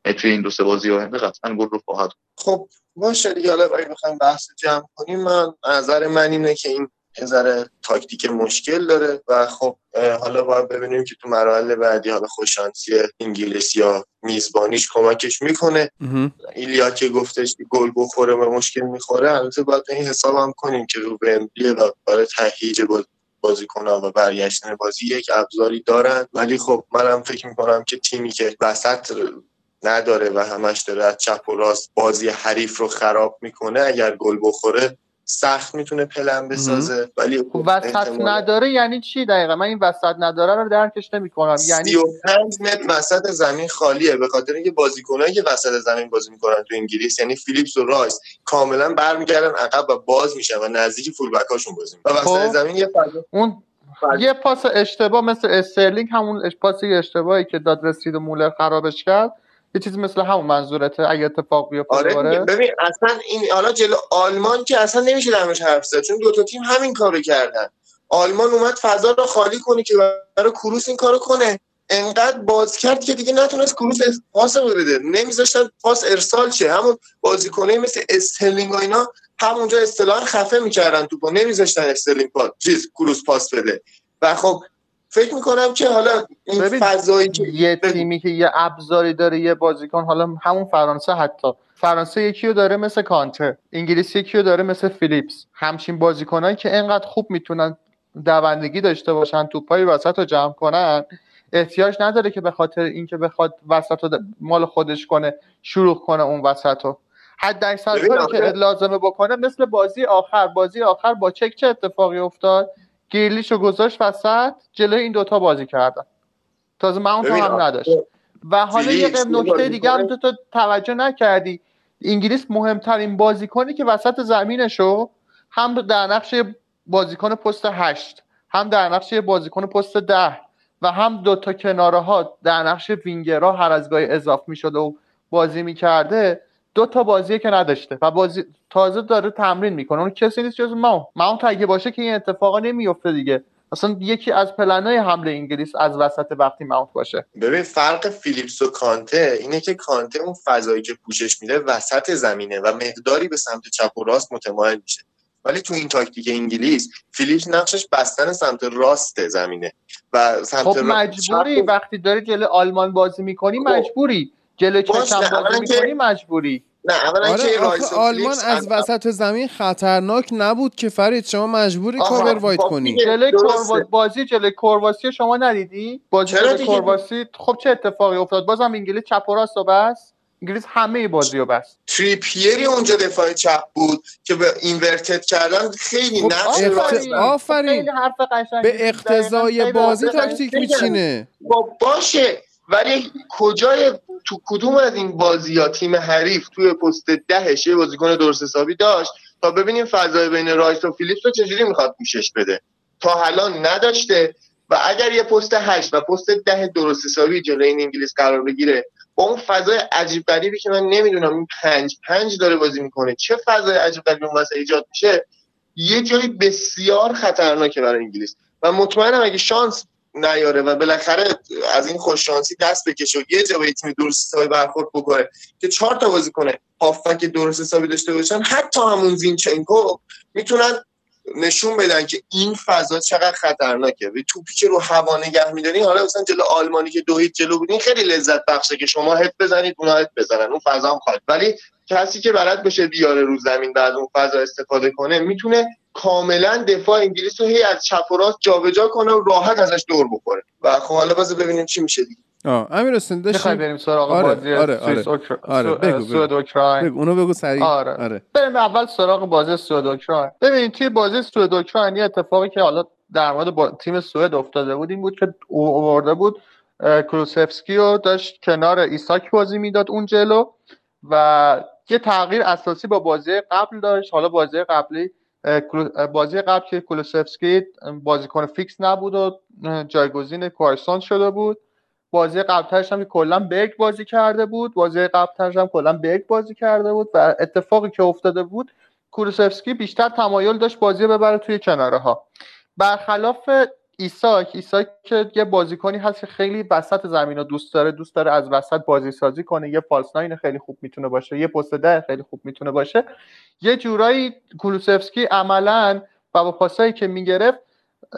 توی این دو سه بازی آینده قطعا گل رو خواهد خب باشه دیگه. حالا اگه بخوایم بحث جمع کنیم. من نظر من اینه که این ذره تاکتیک مشکل داره و خب حالا باید ببینیم که تو مراحل بعدی حالا خوششانسی انگلیس یا میزبانیش کمکش می‌کنه. ایلیا که گفتش که گل بخوره و مشکل می‌خوره البته باید این حساب هم کنیم که رو بمبلی برای تهییج بازیکن‌ها و برگشتن بازی یک ابزاری دارن. ولی خب منم فکر می‌کنم که تیمی که وسط نداره و همش داره از چپ و راست بازی حریف رو خراب می‌کنه اگر گل بخوره سخت می‌تونه پلن بسازه. ولی وسط نداره یعنی چی دقیقا؟ من این وسط نداره رو درکش نمی‌کنم. یعنی 35 متر وسط زمین خالیه به خاطر اینکه بازیکنایی که وسط زمین بازی می‌کنن تو انگلیس یعنی فیلیپس و رایس کاملا برمیگردن عقب و باز میشن و نزدیک full back اشون بازی می‌کنن. و وسط خب. زمین یه فضا اون یه پاس اشتباه مثل استرلینگ همون پاس اشتباهی که داد رسید و مولر خرابش کرد. یه چیزی مثل همون منظورته اگه اتفاق بیفته آره ببین اصلا این حالا جلو آلمان که اصلا نمیشه درمش حرف زد چون دو تا تیم همین کارو کردن. آلمان اومد فضا رو خالی کنه که برای کروس این کارو کنه. انقدر باز کرد که دیگه نتونست کروس پاس بده. نمیذاشتن پاس ارسال شه. همون بازیکنای مثل استرلینگ و اینا همونجا اصطلاحا خفه می‌کردن توپو نمیذاشتن استرلینگ پاس چیز کروس پاس بده. و خب فکر می‌کنم که حالا این فضایی که یه تیمی که یه ابزاری داره یه بازیکن حالا همون فرانسه حتی. فرانسه یکی رو داره مثل کانته انگلیس یکی رو داره مثل فیلیپس. همچین بازیکنایی که انقدر خوب می‌تونن دوندگی داشته باشن توپای وسط رو جمع کنن احتیاج نداره که به خاطر اینکه بخواد وسط رو مال خودش کنه شروع کنه اون وسط رو. حد اکثر کاری که لازمه بکنه مثل بازی آخر. بازی آخر با چک چه اتفاقی افتاد؟ گیرلیش رو گذاشت وسط جلوی این دوتا بازی کردن. تازه ماونت هم نداشت. و حالا یه نکته دیگه هم تو, تو توجه نکردی. انگلیس مهمترین بازیکنی که وسط زمینشو هم در نقش بازیکن پست هشت هم در نقش بازیکن پست ده و هم دو تا کناره ها در نقش وینگرها هر از گاهی اضاف می‌شده و بازی می‌کرده دو تا بازی که نداشته و بازی تازه داره تمرین می‌کنه. اون کسی نیست جز ما ماونت اگه باشه که این اتفاقا نمیفته دیگه. اصلا یکی از پلنهای حمله انگلیس از وسط وقتی ماونت باشه. ببین فرق فیلیپس و کانته اینه که کانته اون فضایی که پوشش میده وسط زمینه و مقداری به سمت چپ و راست متمایل میشه. ولی تو این تاکتیک انگلیس فیلیپس نقشش بستن سمت راست زمینه و سمت خب مجبوری وقتی داری جلو آلمان بازی می‌کنی خب. مجبوری. جلو چشم بازی می‌کنی مجبوری نه اولا آره که آخه آلمان از وسط زمین خطرناک نبود که فرید شما مجبوری کاور واید خب کنی. جلوی درسته. کروا- بازی جلوی کرواسی شما ندیدی بازی؟ کرواسی خب چه اتفاقی افتاد بازم انگلیس چپ و راست و بس انگلیس همه بازی رو بس تریپیری اونجا دفاع چپ بود که به اینورتد کردن خیلی خب رایس آفرین. آفرین. خیلی حرف قشنگی به اقتضای بازی تاکتیک میچینه با باشه ولی کجای تو کدوم از این بازی ها تیم حریف توی پست دهش یه بازیکن درست حسابی داشت تا ببینیم فضای بین رایس و فیلیپس رو چجوری می‌خواد پوشش بده؟ تا الان نداشته و اگر یه پست هشت و پست ده درست حسابی جلوی این انگلیس قرار بگیره با اون فضای عجیب غریبی که من نمی‌دونم این پنج پنج داره بازی می‌کنه چه فضای عجیب غریبی اون واسه ایجاد میشه یه جایی بسیار خطرناکه برای انگلیس. و مطمئنم اگه شانس نیاره و بالاخره از این خوش شانسی دست بکشه و یه جا به تیم درست حسابی برخورد بکنه که چهار تا بازی کنه هافک درست حسابی داشته باشن حتی همون زینچنکو می‌تونن نشون بدن که این فضا چقدر خطرناکه. و توپی که رو هوا نگه میداری حالا مثلا جلو آلمانی که دو هیچ جلو بودین خیلی لذت بخشه که شما هد بزنید اونا هد بزنن اون فضا هم خواهد. ولی کسی که بلد بشه بیاره رو زمین از اون فضا استفاده کنه می‌تونه کاملا دفاع انگلیس رو هی از چپ و راست جابجا کنه و راحت ازش دور بخوره و خب حالا باز ببینیم چی میشه دیگه آه امیر حسین داشتیم بریم سراغ آره، بازی آره، آره. اوکر- آره، بگو، بگو. سوئد اوکراین بگو اونو بگو سریع آره. آره بریم اول سراغ بازی سوئد اوکراین ببین توی بازی سوئد اوکراین یه اتفاقی که حالا در مورد با... تیم سوئد افتاده بود این بود که او آورده بود اه، کلوسفسکی رو داشت کنار ایساک بازی می‌داد اون جلو و یه تغییر اساسی با بازی قبل داشت حالا بازی قبلی بازی قبل که کولوسفسکی بازیکن فیکس نبود و جایگزین کوایسون شده بود. بازی قبلترش هم کلا بازی کرده بود. بازی قبلترش هم کلا برگ بازی کرده بود و اتفاقی که افتاده بود کولوسفسکی بیشتر تمایل داشت بازی ببره توی کناره ها برخلاف ایساک ایساک که یه بازیکنی هست که خیلی وسط زمین رو دوست داره دوست داره از وسط بازی سازی کنه. یه false nine خیلی خوب می‌تونه باشه یه پست ده خیلی خوب می‌تونه باشه. یه جورایی کولوسفسکی عملا و با پاسایی که می‌گرفت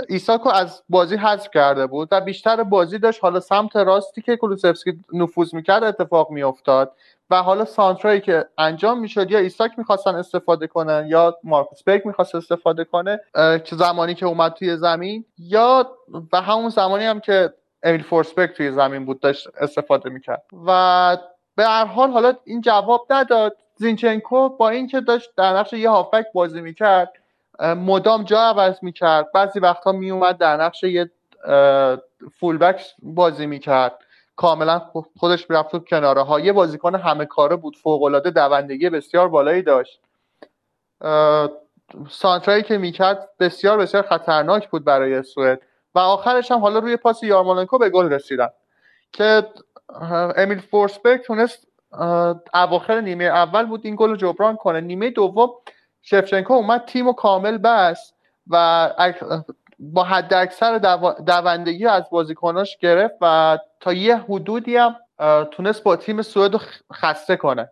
ایساکو از بازی حذف کرده بود و بیشتر بازی داشت. حالا سمت راستی که کولوسفسکی نفوذ می‌کرد اتفاق میافتاد و حالا سانترایی که انجام می‌شد یا ایساک می‌خواستن استفاده کنن یا مارکوس برگ می‌خواست استفاده کنه که زمانی که اومد توی زمین یا و همون زمانی هم که امیل فورسبرگ توی زمین بود داشت استفاده می‌کرد. و به هر حال حالا این جواب نداد. زینچنکو با اینکه داشت در نقش یه هافبک بازی می‌کرد مدام جا عوض می‌کرد. بعضی وقتها میومد در نقش یه فولبک بازی می‌کرد. کاملا خودش می‌رفت تو کناره ها یه بازیکن همه کاره بود. فوق العاده دوندگی بسیار بالایی داشت. سانترایی که می‌کرد بسیار بسیار خطرناک بود برای سوئد. و آخرش هم حالا روی پاس یارمولنکو به گل رسیدن. که امیل فورسبرگ تونست اواخر نیمه اول بود این گل رو جبران کنه. نیمه دوم شفچنکو اومد تیم و کامل بست و با حد اکثر دو- دوندگی از بازیکناش گرفت و تا یه حدودی هم تونست با تیم سوئد رو خسته کنه.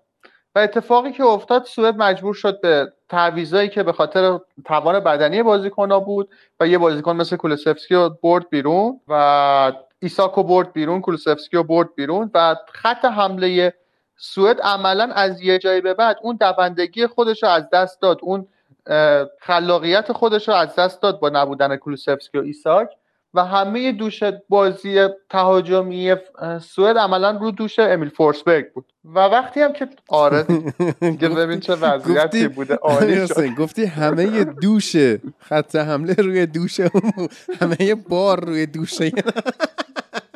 و اتفاقی که افتاد سوئد مجبور شد به تعویضایی که به خاطر توان بدنی بازیکنها بود و یه بازیکن مثل کولوسفسکی رو برد بیرون و ایساکو برد بیرون کولوسفسکی رو برد بیرون و خط حمله سوئد عملا از یه جایی به بعد اون دوندگی خودش رو از دست داد اون خلاقیت خودش رو از دست داد با نبودن کولوسفسکی و ایساک و همه دوش بازی تهاجمی سوئد عملا رو دوش امیل فورسبرگ بود و وقتی هم که آره (laughs) دیگه ببین چه وضعیتی بوده عالی شد حسین، گفتی همه دوشه خط حمله روی بود. همه بار روی دوشه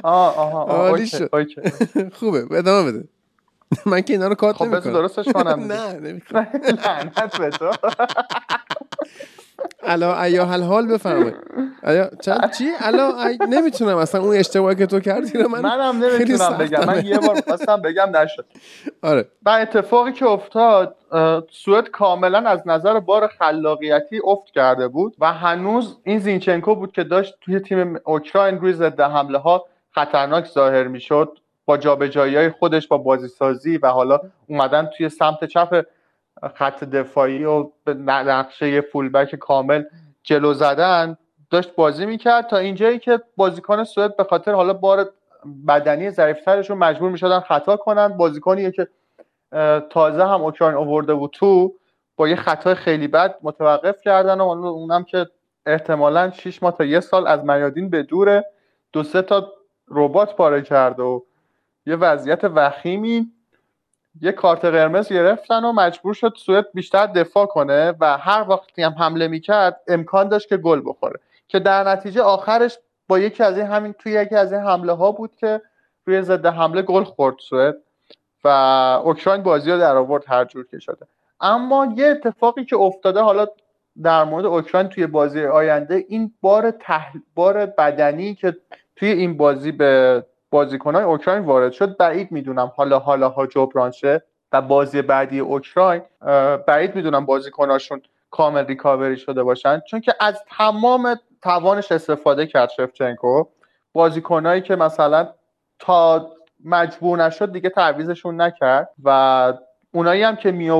آه آها آه. اوکی. (laughs) خوبه ادامه بده (laughs) من که اینا رو کات خب بذار درستش کنم (laughs) نه نمی‌خوام (laughs) لعنت به تو. علا ایا حال حال بفرمایید. آیا چند؟ چی؟ الان نمی‌تونم اصلا اون اشتباهی که تو کردی رو من منم نمی‌تونم بگم. من یه بار خواستم بگم نشد. آره. و اتفاقی که افتاد سوئد کاملا از نظر بار خلاقیتی افت کرده بود و هنوز این زینچنکو بود که داشت توی تیم اوکراین روی ضد حمله ها خطرناک ظاهر می‌شد. با جابجایی های خودش با بازیسازی و حالا اومدن توی سمت چپ خط دفاعی و به نقشه فولبک کامل جلو زدن داشت بازی می‌کرد تا اینجایی که بازیکن سوئد به خاطر حالا بار بدنی ضعیفترشون مجبور می‌شدن خطا کنن. بازیکنی که تازه هم اوکراین آورده بود تو با یه خطای خیلی بد متوقف کردن و اونم که احتمالا 6 ماه تا یه سال از میادین به دوره دو سه تا ربات پاره کرد و یه وضعیت وخیمی. یه کارت قرمز گرفتن و مجبور شد سوئد بیشتر دفاع کنه و هر وقتی هم حمله می‌کرد امکان داشت که گل بخوره. که در نتیجه آخرش با یکی از این همین توی یکی از این حمله ها بود که روی ضد حمله گل خورد سوئد و اوکراین بازی رو در آورد هر جور که شده. اما یه اتفاقی که افتاده حالا در مورد اوکراین توی بازی آینده این بار تحل... بار بدنی که توی این بازی به بازیکنهای اوکراین وارد شد. بعید می‌دونم حالا حالا ها جبران شه و بازی بعدی اوکراین بعید می‌دونم بازیکناشون کامل ریکاوری شده باشن. چون که از تمام توانش استفاده کرد شفچنکو. بازیکنایی که مثلا تا مجبور نشد دیگه تعویزشون نکرد و اونایی هم که می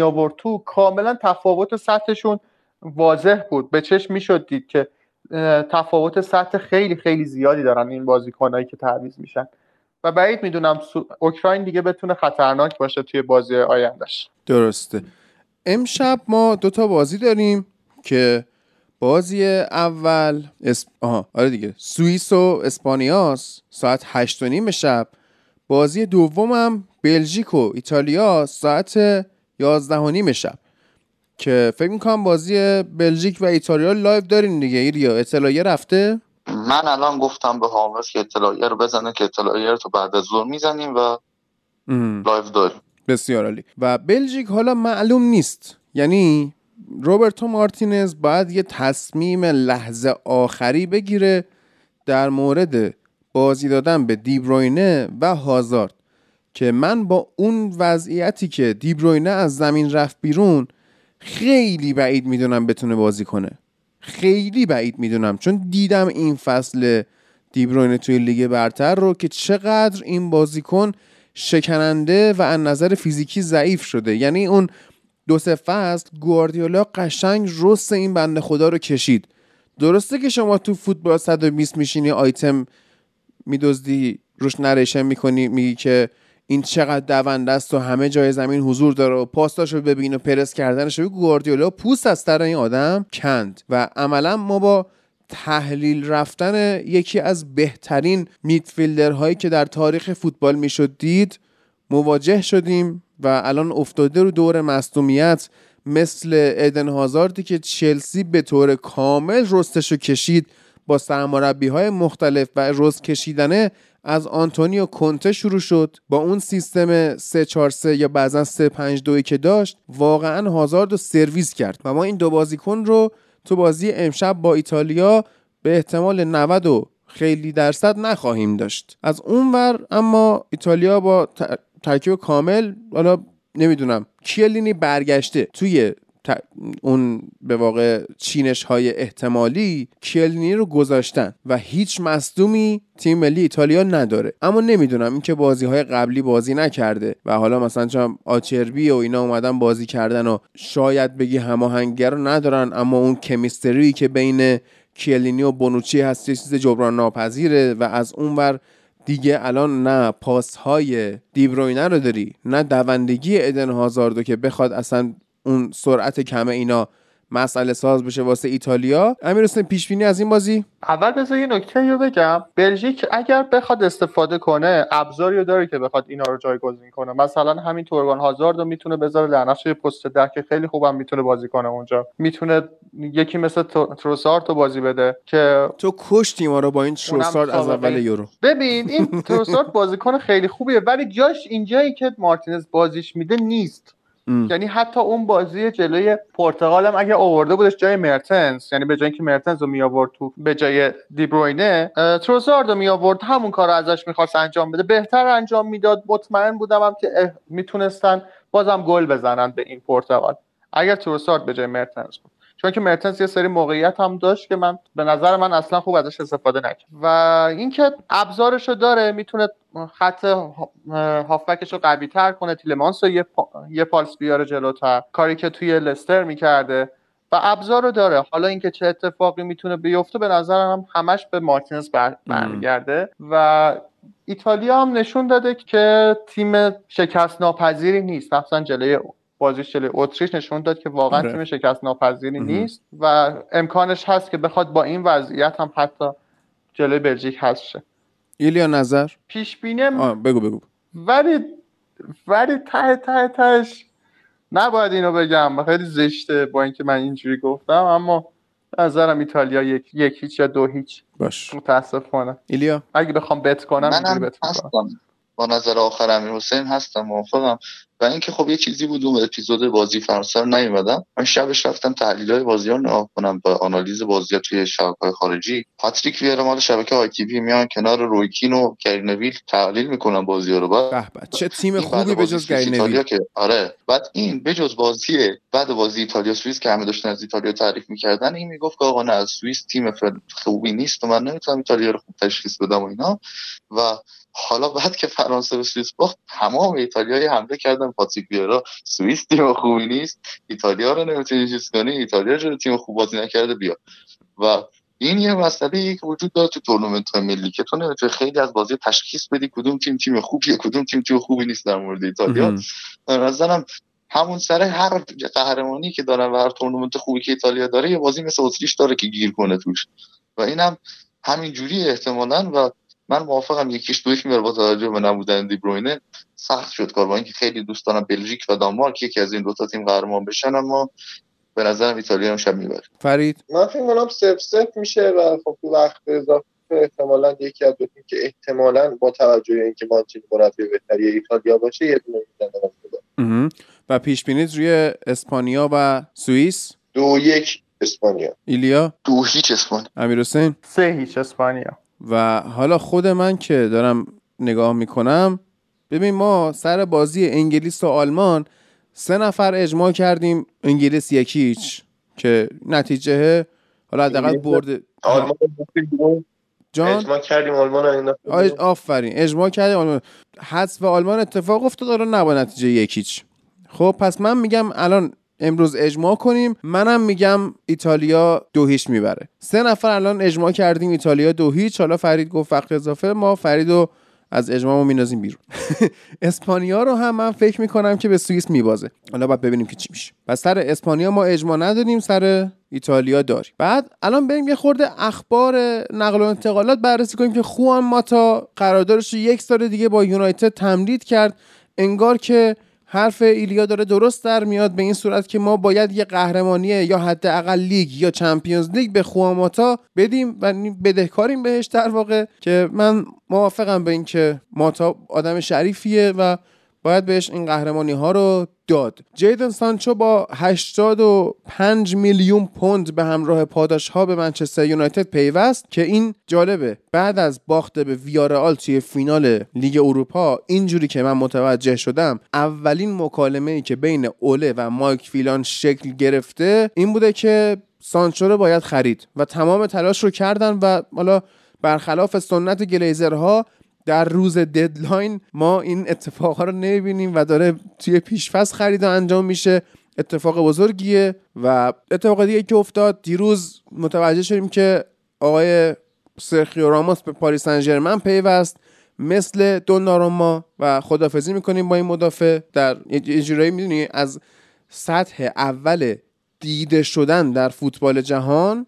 آورد تو کاملا تفاوت سطحشون واضح بود. به چشم می‌شد دید که تفاوت سطح خیلی خیلی زیادی دارن این بازیکنایی که تعویض میشن. و بعید می‌دونم اوکراین دیگه بتونه خطرناک باشه توی بازی آیندهش. درسته. امشب ما دوتا بازی داریم که بازی اول اس... آها آره دیگه. سوئیس و اسپانیاس ساعت هشت و نیم شب. بازی دومم بلژیک و ایتالیا ساعت یازده و نیم شب. که فکر می‌کنم بازی بلژیک و ایتالیا live دارین دیگه ایلیا اطلاعیه رفته؟ من الان گفتم به حامس که اطلاعیه رو بزنه که اطلاعیه رو تو بعد از ظهر می‌زنیم و live داریم. بسیار عالی. و بلژیک حالا معلوم نیست. یعنی روبرتو مارتینز باید یه تصمیم لحظه آخری بگیره در مورد بازی دادن به دیبروینه و هازارد. که من با اون وضعیتی که دیبروینه از زمین رفت بیرون خیلی بعید می‌دونم بتونه بازی کنه. خیلی بعید می‌دونم چون دیدم این فصل دیبروینه توی لیگ برتر رو که چقدر این بازیکن شکننده و از نظر فیزیکی ضعیف شده. یعنی اون دو سه فصل گواردیولا قشنگ رست این بنده خدا رو کشید. درسته که شما تو فوتبال 120 میشینی آیتم میدزدی روش نریشن می‌کنی میگی که این چقدر دونده است و همه جای زمین حضور داره و پاستاشو ببین و پرس کردنش گواردیولا پوست از سر این آدم کند و عملا ما با تحلیل رفتن یکی از بهترین میدفیلدرهایی که در تاریخ فوتبال می‌شد دید مواجه شدیم و الان افتاده رو دور مصدومیت مثل ادن هازاردی که چلسی به طور کامل رستش رو کشید با سرمربی های مختلف و رست کشیدنه از آنتونیو کنته شروع شد. با اون سیستم 343 یا بعضا 352 که داشت واقعا هازارد رو سرویس کرد. و ما این دو بازیکن رو تو بازی امشب با ایتالیا به احتمال 90 و خیلی درصد نخواهیم داشت. از اونور اما ایتالیا با ترکیب کامل حالا نمی‌دونم کیلینی برگشته توی اون به واقع چینش های احتمالی کیلینی رو گذاشتن و هیچ مصدومی تیم ملی ایتالیا نداره. اما نمی‌دونم اینکه بازی های قبلی بازی نکرده و حالا مثلا چون آچربی و اینا اومدن بازی کردن و شاید بگی هماهنگر رو ندارن اما اون کمیستری که بین کیلینی و بونوچی هست چیز جبران ناپذیره و از اونور دیگه الان نه پاس های دیبروینه رو داری نه دوندگی ادن هازاردو که بخواد اصلا اون سرعت کمه اینا مسئله ساز بشه واسه ایتالیا. امیر حسین پیش بینی از این بازی؟ اول بذار یه نکته رو بگم. بلژیک اگر بخواد استفاده کنه ابزاری رو داره که بخواد اینا رو جایگزین کنه. مثلا همین تورگان هازارد رو می‌تونه بذاره در نقش پست ده که خیلی خوبم می‌تونه بازی کنه اونجا. می‌تونه یکی مثل تروسارد رو بازی بده که تو کشتی ما رو با این تروسارد از اول یورو. ببین این (laughs) تروسارد بازیکن خیلی خوبیه ولی جاش اینجایی که مارتینز بازیش میده نیست. ام. یعنی حتی اون بازی جلوی پرتغال هم اگه آورده بودش جای مرتنس یعنی به جای اینکه مرتنس رو می آورد تو به جای دیبروینه اه، تروسارد رو می آورد همون کار رو ازش می‌خواست انجام بده. بهتر انجام می‌داد. مطمئن بودم هم که می‌تونستن بازم گل بزنن به این پرتغال. اگر تروسارد به جای مرتنس بود. چون که مرتنس یه سری موقعیت هم داشت که من به نظر من اصلا خوب ازش استفاده نکرد. و اینکه ابزارش رو داره می‌تونه خط ها- هافبکش رو قوی تر کنه تیلمانس رو یه, پا... یه پالس بیاره جلوتر. کاری که توی لستر می‌کرده. و ابزار رو داره. حالا اینکه چه اتفاقی می‌تونه بیفته به نظرم همش به مارتینز بر... برمیگرده. و ایتالیا هم نشون داده که تیم شکست ناپذیری نیست. مثلا جلوی بازیش جلوی اتریش نشون داد که واقعا آره. تیم شکست ناپذیری. نیست و امکانش هست که بخواد با این وضعیت هم حتی جلوی بلژیک هست شه. ایلیا نظر؟ پیش بینیم آه بگو بگو. ولی ولی ته ته تهش نباید اینو بگم. خیلی زشته با اینکه من اینجوری گفتم اما نظرم ایتالیا یک, یک هیچ یا دو هیچ. باش. متاسفانه. ایلیا؟ اگه بخوام بت کنم اینجوری منم بت هستم. با نظر آخر امیر حسین هستم موافقم. و اینکه خب یه چیزی بود اون اپیزود بازی فرانسه رو نیومدم. من شبش رفتم تحلیل های بازی ها نگاه کنم با آنالیز بازی ها توی شبکه های خارجی. پاتریک ویرا مال شبکه ITV میان کنار روی کین و گری نویل تحلیل می‌کنن بازی ها رو. بعد به به چه تیم خوبی به جز سوئیس گری ایتالیا نویل که آره. بعد این بجز بازی بعد بازی ایتالیا سوئیس که همه داشتن از ایتالیا تعریف می‌کردن این می‌گفت که آقا نه از سوئیس تیم خوبی نیست و من نمی‌تونم ایتالیا رو خوب تشخیص بدم و اینا. و حالا بعد که فرانسه به سوئیس باخت تمام ایتالیایی حمله کردن پاتریک ویرا سوئیس تیم خوبی نیست. ایتالیا رو نمی‌تونی چیز کنی. ایتالیا چرا تیم خوب بازی نکرده بیا. و این یه مسئله که وجود داره تو تورنمنت های ملی که تو نمی‌تونی خیلی از بازی تشخیص بدی کدوم تیم تیم خوبیه کدوم تیم تیم خوبی نیست در مورد ایتالیا. نظرم همون سر هر قهرمانی که دارن و هر تورنمنت خوبی که ایتالیا داره یه بازی مثل اتریش داره که گیر کنه توش. و اینم همین جوری احتمالا و من موافقم یکیش دویش میاره با توجه به نبودن دیبروینه سخت شد کار با اینکه خیلی دوست دارم بلژیک و دانمارک یکی از این دوتا تیم قهرمان بشن اما به نظرم ایتالیا هم شب می‌بره. فرید؟ من فکر کنم سف سف میشه و خب تو وقت اضافه احتمالا یکی از دو تیم که احتمالا با توجه به اینکه مانچینی مربی بهتری ایتالیا باشه یه دونه می‌زنه. و پیش بینیت روی اسپانیا و سوئیس؟ دو یک اسپانیا. ایلیا؟ دو هیچ اسپانیا. امیر حسین سه هیچ اسپانیا. و حالا خود من که دارم نگاه می‌کنم ببین ما سر بازی انگلیس و آلمان سه نفر اجماع کردیم انگلیس یکیچ که نتیجه حالا حداقل برد آلمان. جان؟ اجماع کردیم آلمان بیرون. آفرین. اجماع کردیم آلمان. حذف آلمان اتفاق افتاد حالا نه با نتیجه یکیچ. خب پس من میگم الان امروز اجماع کنیم. منم میگم ایتالیا دو هیچ می‌بره. سه نفر الان اجماع کردیم ایتالیا دو هیچ. حالا فرید گفت وقت اضافه ما فریدو از اجماع میندازیم بیرون. (laughs) اسپانیا رو هم من فکر می‌کنم که به سوئیس میبازه. حالا باید ببینیم که چی میشه. پس سر اسپانیا ما اجماع نداریم سر ایتالیا داریم. بعد الان بریم یه خورده اخبار نقل و انتقالات بررسی کنیم که خوان ماتا قراردادش رو یک سال دیگه با یونایتد تمدید کرد. انگار که حرف ایلیا داره درست در میاد به این صورت که ما باید یه قهرمانی یا حداقل لیگ یا Champions League به خوان ماتا بدیم و بدهکاریم بهش در واقع که من موافقم به این که ماتا آدم شریفیه و باید بهش این قهرمانی ها رو داد. جیدن سانچو با 85 میلیون پوند به همراه پاداش ها به منچستر یونایتد پیوست که این جالبه. بعد از باخت به ویارئال توی فینال لیگ اروپا اینجوری که من متوجه شدم اولین مکالمه ای که بین اوله و مایک فیلان شکل گرفته این بوده که سانچو رو باید خرید و تمام تلاش رو کردن و حالا برخلاف سنت گلیزرها در روز ددلاین ما این اتفاقها رو نمی‌بینیم و داره توی پیشفصل خرید انجام میشه. اتفاق بزرگیه و اتفاق دیگه که افتاد دیروز متوجه شدیم که آقای سرخیو راموس به پاریس سن پیوست مثل دوناروما و خدافزی می‌کنیم با این مدافع در یه جورایی می‌دونی از سطح اول دیده شدن در فوتبال جهان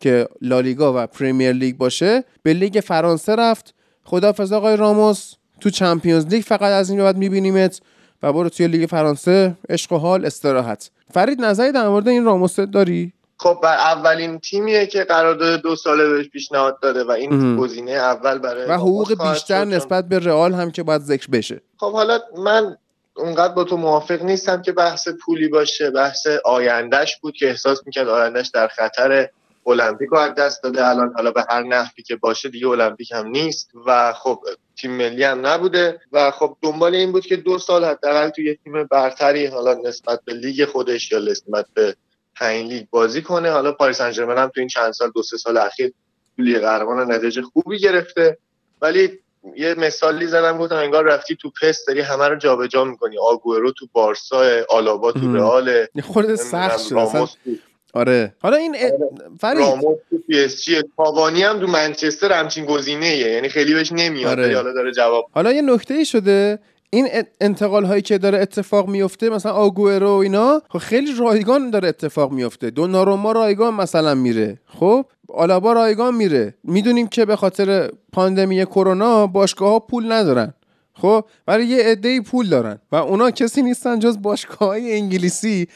که لالیگا و Premier League باشه به لیگ فرانسه رفت. خدافظ آقای راموس تو Champions League فقط از این بعد میبینیمت و برو توی لیگ فرانسه. عشق و حال استراحت. فرید نظری در مورد این راموس داری؟ خب بر اولین تیمیه که قرارداد دو ساله بهش پیشنهاد داده و این. گزینه اول برای و حقوق بیشتر نسبت به رئال هم که باید ذکر بشه. خب حالا من اونقدر با تو موافق نیستم که بحث پولی باشه. بحث آیندهش بود که احساس می‌کرد آیندهش در خطر. المپیک رو از دست داده. الان حالا به هر نحوی که باشه دیگه المپیک هم نیست. و خب تیم ملی هم نبوده. و خب دنبال این بود که دو سال حداقل توی یه تیم برتری حالا نسبت به لیگ خودش یا نسبت به پنج لیگ بازی کنه. حالا پاریس سن هم تو این چند سال دو سه سال اخیر لیگ قهرمان نتیجه خوبی گرفته. ولی یه مثالی زدم گفتم انگار رفتی تو PES داری همه رو جابجا می‌کنی. آگورو تو بارسا آلابا تو رئال خورده سخت شد. آره. حالا این ا... آره. فرید. راموس تو PSG کاوانی هم تو منچستر همچین گزینه. یعنی خیلی بهش نمیاد. آره. حالا داره جواب حالا یه نکته ای شده. این انتقال هایی که داره اتفاق میفته مثلا آگوئرو و اینا خب خیلی رایگان داره اتفاق میفته دوناروما رایگان مثلا میره. خب؟ آلابا رایگان میره. می‌دونیم که به خاطر پاندمی کرونا باشگاه ها پول ندارن. خب ولی یه عده پول دارن و اونا کسی نیستن جز باشگاه انگلیسی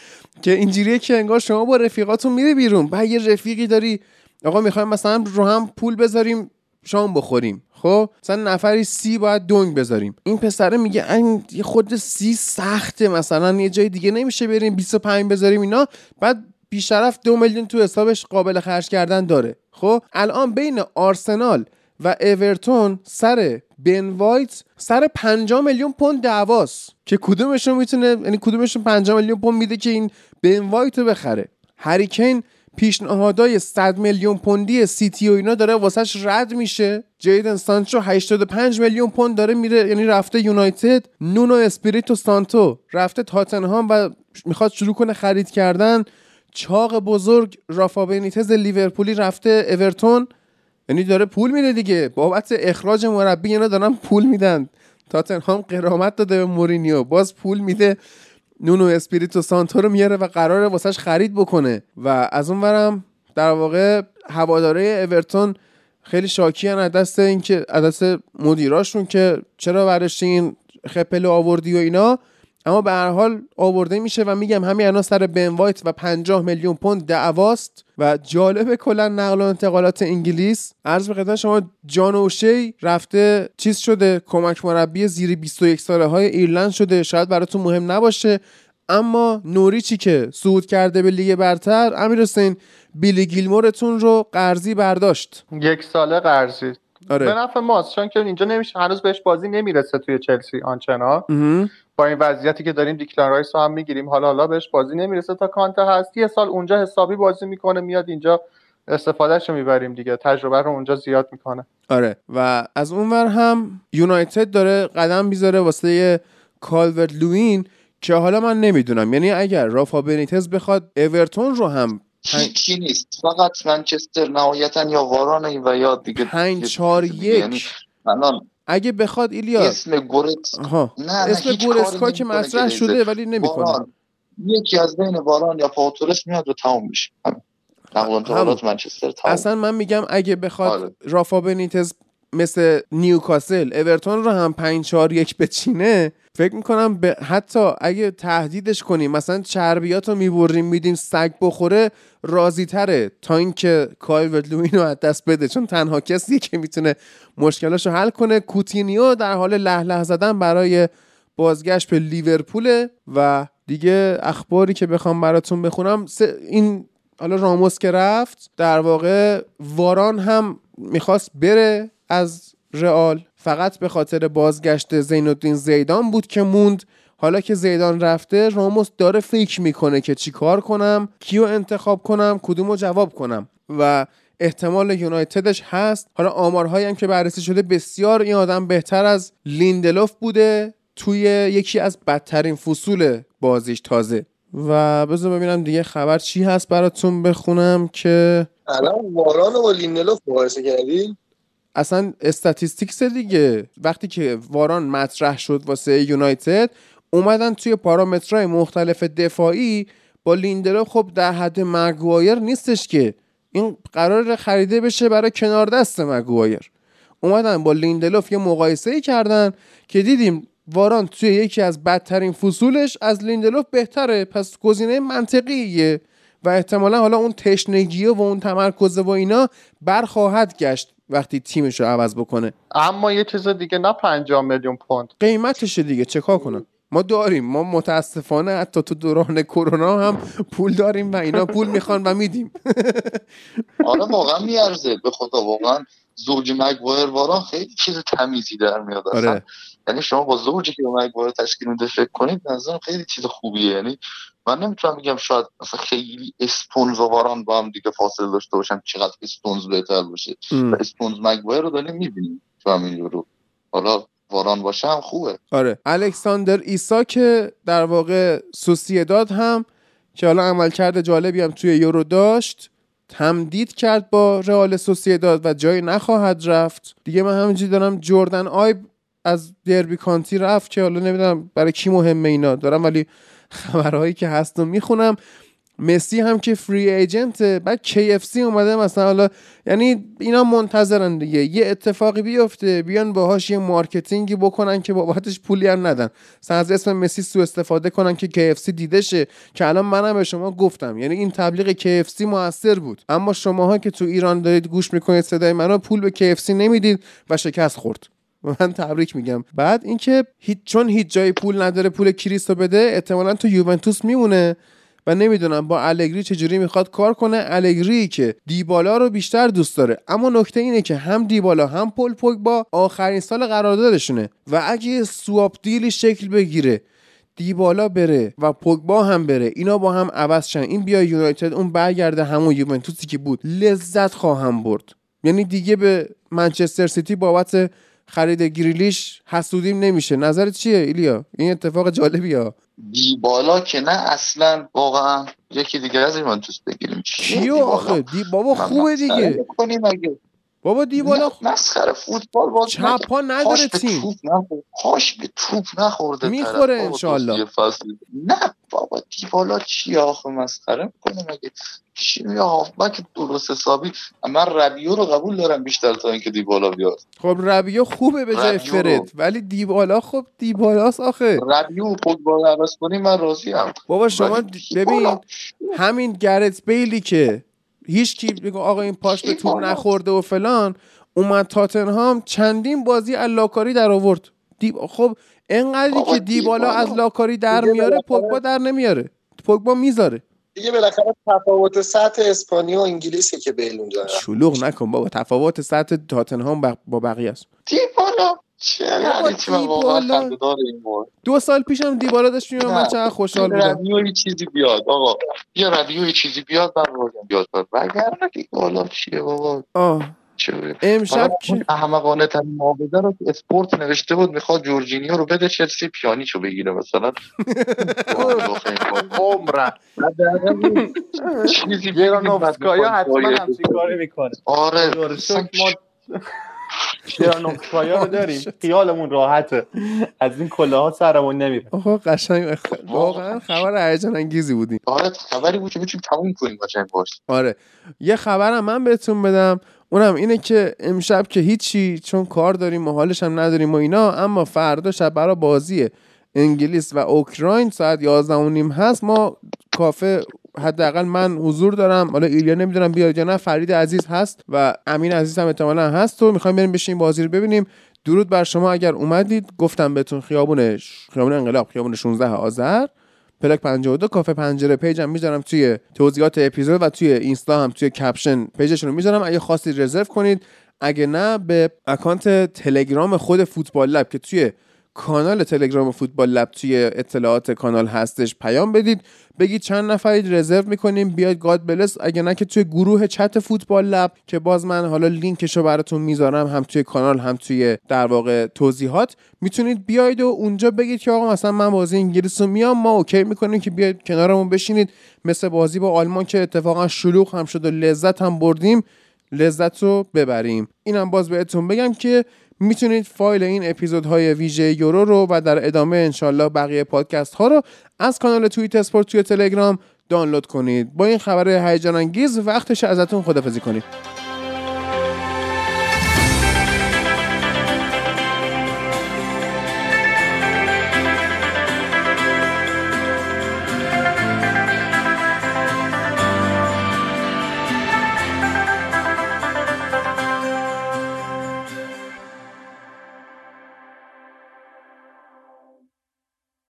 که اینجوریه که انگار شما با رفیقاتون میره بیرون بعد یه رفیقی داری آقا می‌خوایم مثلا رو هم پول بذاریم شام بخوریم. خب مثلا نفری سی باید دنگ بذاریم. این پسره میگه این خود سی سخته مثلا یه جای دیگه نمیشه بریم 25 بذاریم اینا. بعد بیشرف دو میلیون تو حسابش قابل خرج کردن داره. خب الان بین آرسنال و اورتون سر بن وایت سر 5 میلیون پوند دعواست. که کدومشون می‌تونه یعنی کدومشون 5 میلیون پوند میده که این بن وایت رو بخره؟ هری کین پیشنهادای 100 میلیون پوندی سیتی و اینا داره واسش رد میشه. جیدن سانچو 85 میلیون پوند داره میره یعنی رفته یونایتد نونو اسپریتو سانتو. رفته تاتنهام و می‌خواد شروع کنه خرید کردن. چاق بزرگ رافا بنیتز لیورپولی رفته اورتون. یعنی داره پول میده دیگه. بابت اخراج مربی اینا دارن پول میدن. تاتنهام غرامت داده به مورینیو. باز پول میده. نونو اسپریتو سانتو رو میاره و قراره واسش خرید بکنه. و از اون ورم در واقع هواداره اورتون خیلی شاکی از دست اینکه از دست مدیراشون که چرا برش این خپل آوردی و اینا. اما به هر حال آورده میشه و میگم همین الان سر بن وایت و 50 میلیون پوند دعواست و جالب کلا نقل و انتقالات انگلیس. عرض به خدمت شما جان اوشی رفته چیز شده کمک مربی زیر 21 ساله های ایرلند شده. شاید براتون مهم نباشه. اما نوریچی که صعود کرده به لیگ برتر امیر حسین بیلی گیلمورتون رو قرضی برداشت. یک ساله قرضی. به آره نفع ماست چون که اینجا نمیشه هنوز بهش بازی نمی‌رسه توی چلسی آنچنان. با این وضعیتی که داریم دیکلان رایس رو هم می‌گیریم. حالا حالا بهش بازی نمی‌رسه. تا کانته هست یه سال اونجا حسابی بازی می‌کنه میاد اینجا استفادهش رو می‌بریم دیگه. تجربه رو اونجا زیاد می‌کنه. آره. و از اونور هم یونایتد داره قدم بیذاره واسه کالورت لوین که حالا من نمی‌دونم. یعنی اگر رافا بنیتز بخواد اورتون رو هم هیچی نیست. فقط منچستر نهایتا یا وارانه و یا دیگه پنج چهار یعنی یک. الان اگه بخواد ایلیا اسم گورتس آها نه اسم گورسکا که مطرح. شده ولی نمی‌کنه یکی از بین واران یا پاوتورس میاد و تمام میشه. نقل منچستر اصلا من میگم اگه بخواد آره. رافا بنیتز مثل نیوکاسل اورتون رو هم 5 4 1 بچینه فکر می‌کنم به حتی اگه تهدیدش کنیم مثلا چربیات رو می‌بریم میدیم سگ بخوره راضی تره تا اینکه کالورت لوین رو از دست بده. چون تنها کسیه که می‌تونه مشکلاشو حل کنه کوتینیو در حال له له زدن برای بازگشت به لیورپول و دیگه اخباری که بخوام براتون بخونم این حالا راموس که رفت در واقع واران هم می‌خواست بره از رئال. فقط به خاطر بازگشت زین الدین زیدان بود که موند. حالا که زیدان رفته راموس داره فکر می‌کنه که چی کار کنم کیو انتخاب کنم کدومو جواب کنم. و احتمال یونایتدش هست. حالا آمارهایی هم که بررسی شده بسیار این آدم بهتر از لیندلوف بوده توی یکی از بدترین فصول بازیش تازه. و بذار ببینم دیگه خبر چی هست براتون بخونم که الان واران و لیندلوف مقایسه کردی؟ اصلا statistics دیگه. وقتی که واران مطرح شد واسه یونایتد اومدن توی پارامترهای مختلف دفاعی با لیندلوف خب در حد مگوایر نیستش که. این قرار خریده بشه برای کنار دست مگوایر. اومدن با لیندلوف یه مقایسه ای کردن که دیدیم واران توی یکی از بدترین فصولش از لیندلوف بهتره. پس گزینه منطقیه و احتمالا حالا اون تشنگیه و اون تمرکز و اینا برخواهد گشت. وقتی تیمش رو عوض بکنه. اما یه چیز دیگه نه 50 میلیون پوند. قیمتشه دیگه چه کار کنم؟ ما داریم ما متاسفانه حتی تو دوران کرونا هم پول داریم و اینا پول می‌خوان و میدیم. (laughs) آره واقعا میارزه. به خدا واقعا زوج مگوایر واران خیلی چیز تمیزی در میاد اصلا. آره. یعنی شما با زوجی که به مگوایر تشکیل میده فکر کنید نظرم خیلی چیز خوبیه. یعنی من نمی‌تونم بگم شاید مثلا خیلی استونز و واران با هم دیگه فاصله داشته باشن چقدر استونز بهتر باشه. و استونز مگوایر رو داریم می‌بینیم تو همین یورو حالا واران باشه هم خوبه. آره. الکساندر ایسا که در واقع سوسیداد هم که حالا عملکرد جالبی هم توی یورو داشت تمدید کرد با رئال سوسیداد و جایی نخواهد رفت. دیگه من همینجوری دارم. جردن آیب از دربی کانتی رفت که حالا نمی‌دونم برای کی مهمه اینا. دارم ولی خبرهایی که هست رو می‌خونم. مسی هم که فری ایجنته بعد KFC اومده مثلا حالا یعنی اینا منتظرن دیگه. یه اتفاقی بیفته بیان باهاش یه marketing ی بکنن که بابتش پولی هم ندن. مثلا از اسم مسی سو استفاده کنن که KFC دیده شه که الان منم به شما گفتم. یعنی این تبلیغ KFC موثر بود. اما شماها که تو ایران دارید گوش می‌کنید صدای منو پول به KFC نمی‌دید و شکست خورد. من تبریک میگم. بعد اینکه هیچ چون هیچ جای پول نداره پول کریستو بده احتمالا تو یوونتوس میمونه. و نمی‌دونم با الگری چجوری می‌خواد کار کنه. الگری که دیبالا رو بیشتر دوست داره. اما نکته اینه که هم دیبالا هم پل پوگبا آخرین سال قراردادشونه. و اگه یه سواپ دیلی شکل بگیره دیبالا بره و پوگبا هم بره اینا با هم عوض شن. این بیا یونایتد اون برگرده همون یوونتوسی که بود. لذت خواهم برد. یعنی دیگه به منچستر سیتی بابت خرید گریلیش حسودیم نمیشه. نظرت چیه ایلیا؟ این اتفاق جالبیه ها. دی بالا که نه اصلا واقعا یکی دیگه از این دوست بگیریم. کیو آخه؟ دی بابا خوبه دیگه. بابا دیبالا مسخره فوتبال باز چپ پا نداره تیم. پاش به توپ نخورده می‌خوره انشالله. نه بابا دیبالا چی آخه مسخره می‌کنه مگه؟ چی میگه؟ هافبک درست حسابی من ربیو رو قبول دارم بیشتر تا اینکه دیبالا بیاد. خب ربیو خوبه به جای. فرد ولی دیبالا خب دیبالاست آخه. ربیو پوگبا رو عوض کنی من راضی ام بابا شما ببین همین گرت بیلی که هیچ کی بگو آقا این پاش به توپ. نخورده و فلان اومد تاتنهام چندین بازی از لاکاری در آورد دی... خب انقدری که دیبالا. از لاکاری در میاره پوگبا در نمیاره پوگبا می‌ذاره دیگه بالاخره تفاوت سطح اسپانیا و انگلیسی که بیل اونجا. شلوغ نکن بابا تفاوت سطح تاتنهام با بقیه است دیبالا چه من واقعا. خنده‌دار این دو سال پیشم دیبالا داشت میومد من. چقدر خوشحال بودم. ربیو یه چیزی بیاد آقا. بیا ربیو یه چیزی بیاد من راضیم بیاد وگرنه دیبالا چیه بابا؟ آه. چه. امشب حالا احمقانه ترین معاوضه رو که اسپورت نوشته بود می‌خواد جورجینیو رو بده چلسی پیانیچو بگیره مثلا. (laughs) عمرم. چیزی گرانوفسکایا بگید حتما همچین کاری می‌کنه. آره خدا رو داریم. (laughs) خیالمون راحته. از این کله ها سرمون نمیره. آقا قشنگ. واقعا خبر هیجان انگیزی بودیم. آره خبری بود که می‌تونیم تموم کنیم باش آره. یه خبرم من بهتون بدم. اونم اینه که امشب که هیچی چون کار داریم و حالش هم نداریم و اینا اما فردا شب برای بازی انگلیس و اوکراین ساعت 11 و نیم هست ما کافه حداقل من حضور دارم. حالا ایلیا نمی‌دونم بیاد یا نه فرید عزیز هست و امین عزیز هم احتمالا هست و می‌خوایم بریم بشین بازی رو ببینیم. درود بر شما اگر اومدید گفتم بهتون خیابون خیابون انقلاب خیابون 16 آذر پلاک 52 کافه پنجره page م می‌ذارم توی توضیحات اپیزود و توی اینستا هم توی caption page شون رو می‌ذارم. اگه خواستید رزرو کنید اگه نه به account تلگرام خود فوتبال لب که توی کانال تلگرام فوتبال لب توی اطلاعات کانال هستش پیام بدید. بگید چند نفرید رزرو می‌کنیم بیاید God bless. اگه نه که توی گروه چت فوتبال لب که باز من حالا لینکش رو براتون می‌ذارم هم توی کانال هم توی در واقع توضیحات. می‌تونید بیاید و اونجا بگید که آقا مثلا من بازی انگلیس رو میام ما okay می‌کنیم که بیاید کنارمون بشینید. مثل بازی با آلمان که اتفاقا شلوغ هم شد و لذت هم بردیم لذت رو ببریم. اینم باز بهتون بگم که می‌تونید فایل این اپیزودهای ویژه یورو رو و در ادامه انشالله بقیه پادکست ها رو از کانال توییت اسپورت توی تلگرام دانلود کنید. با این خبر هیجان انگیز وقتش ازتون خدافزی کنید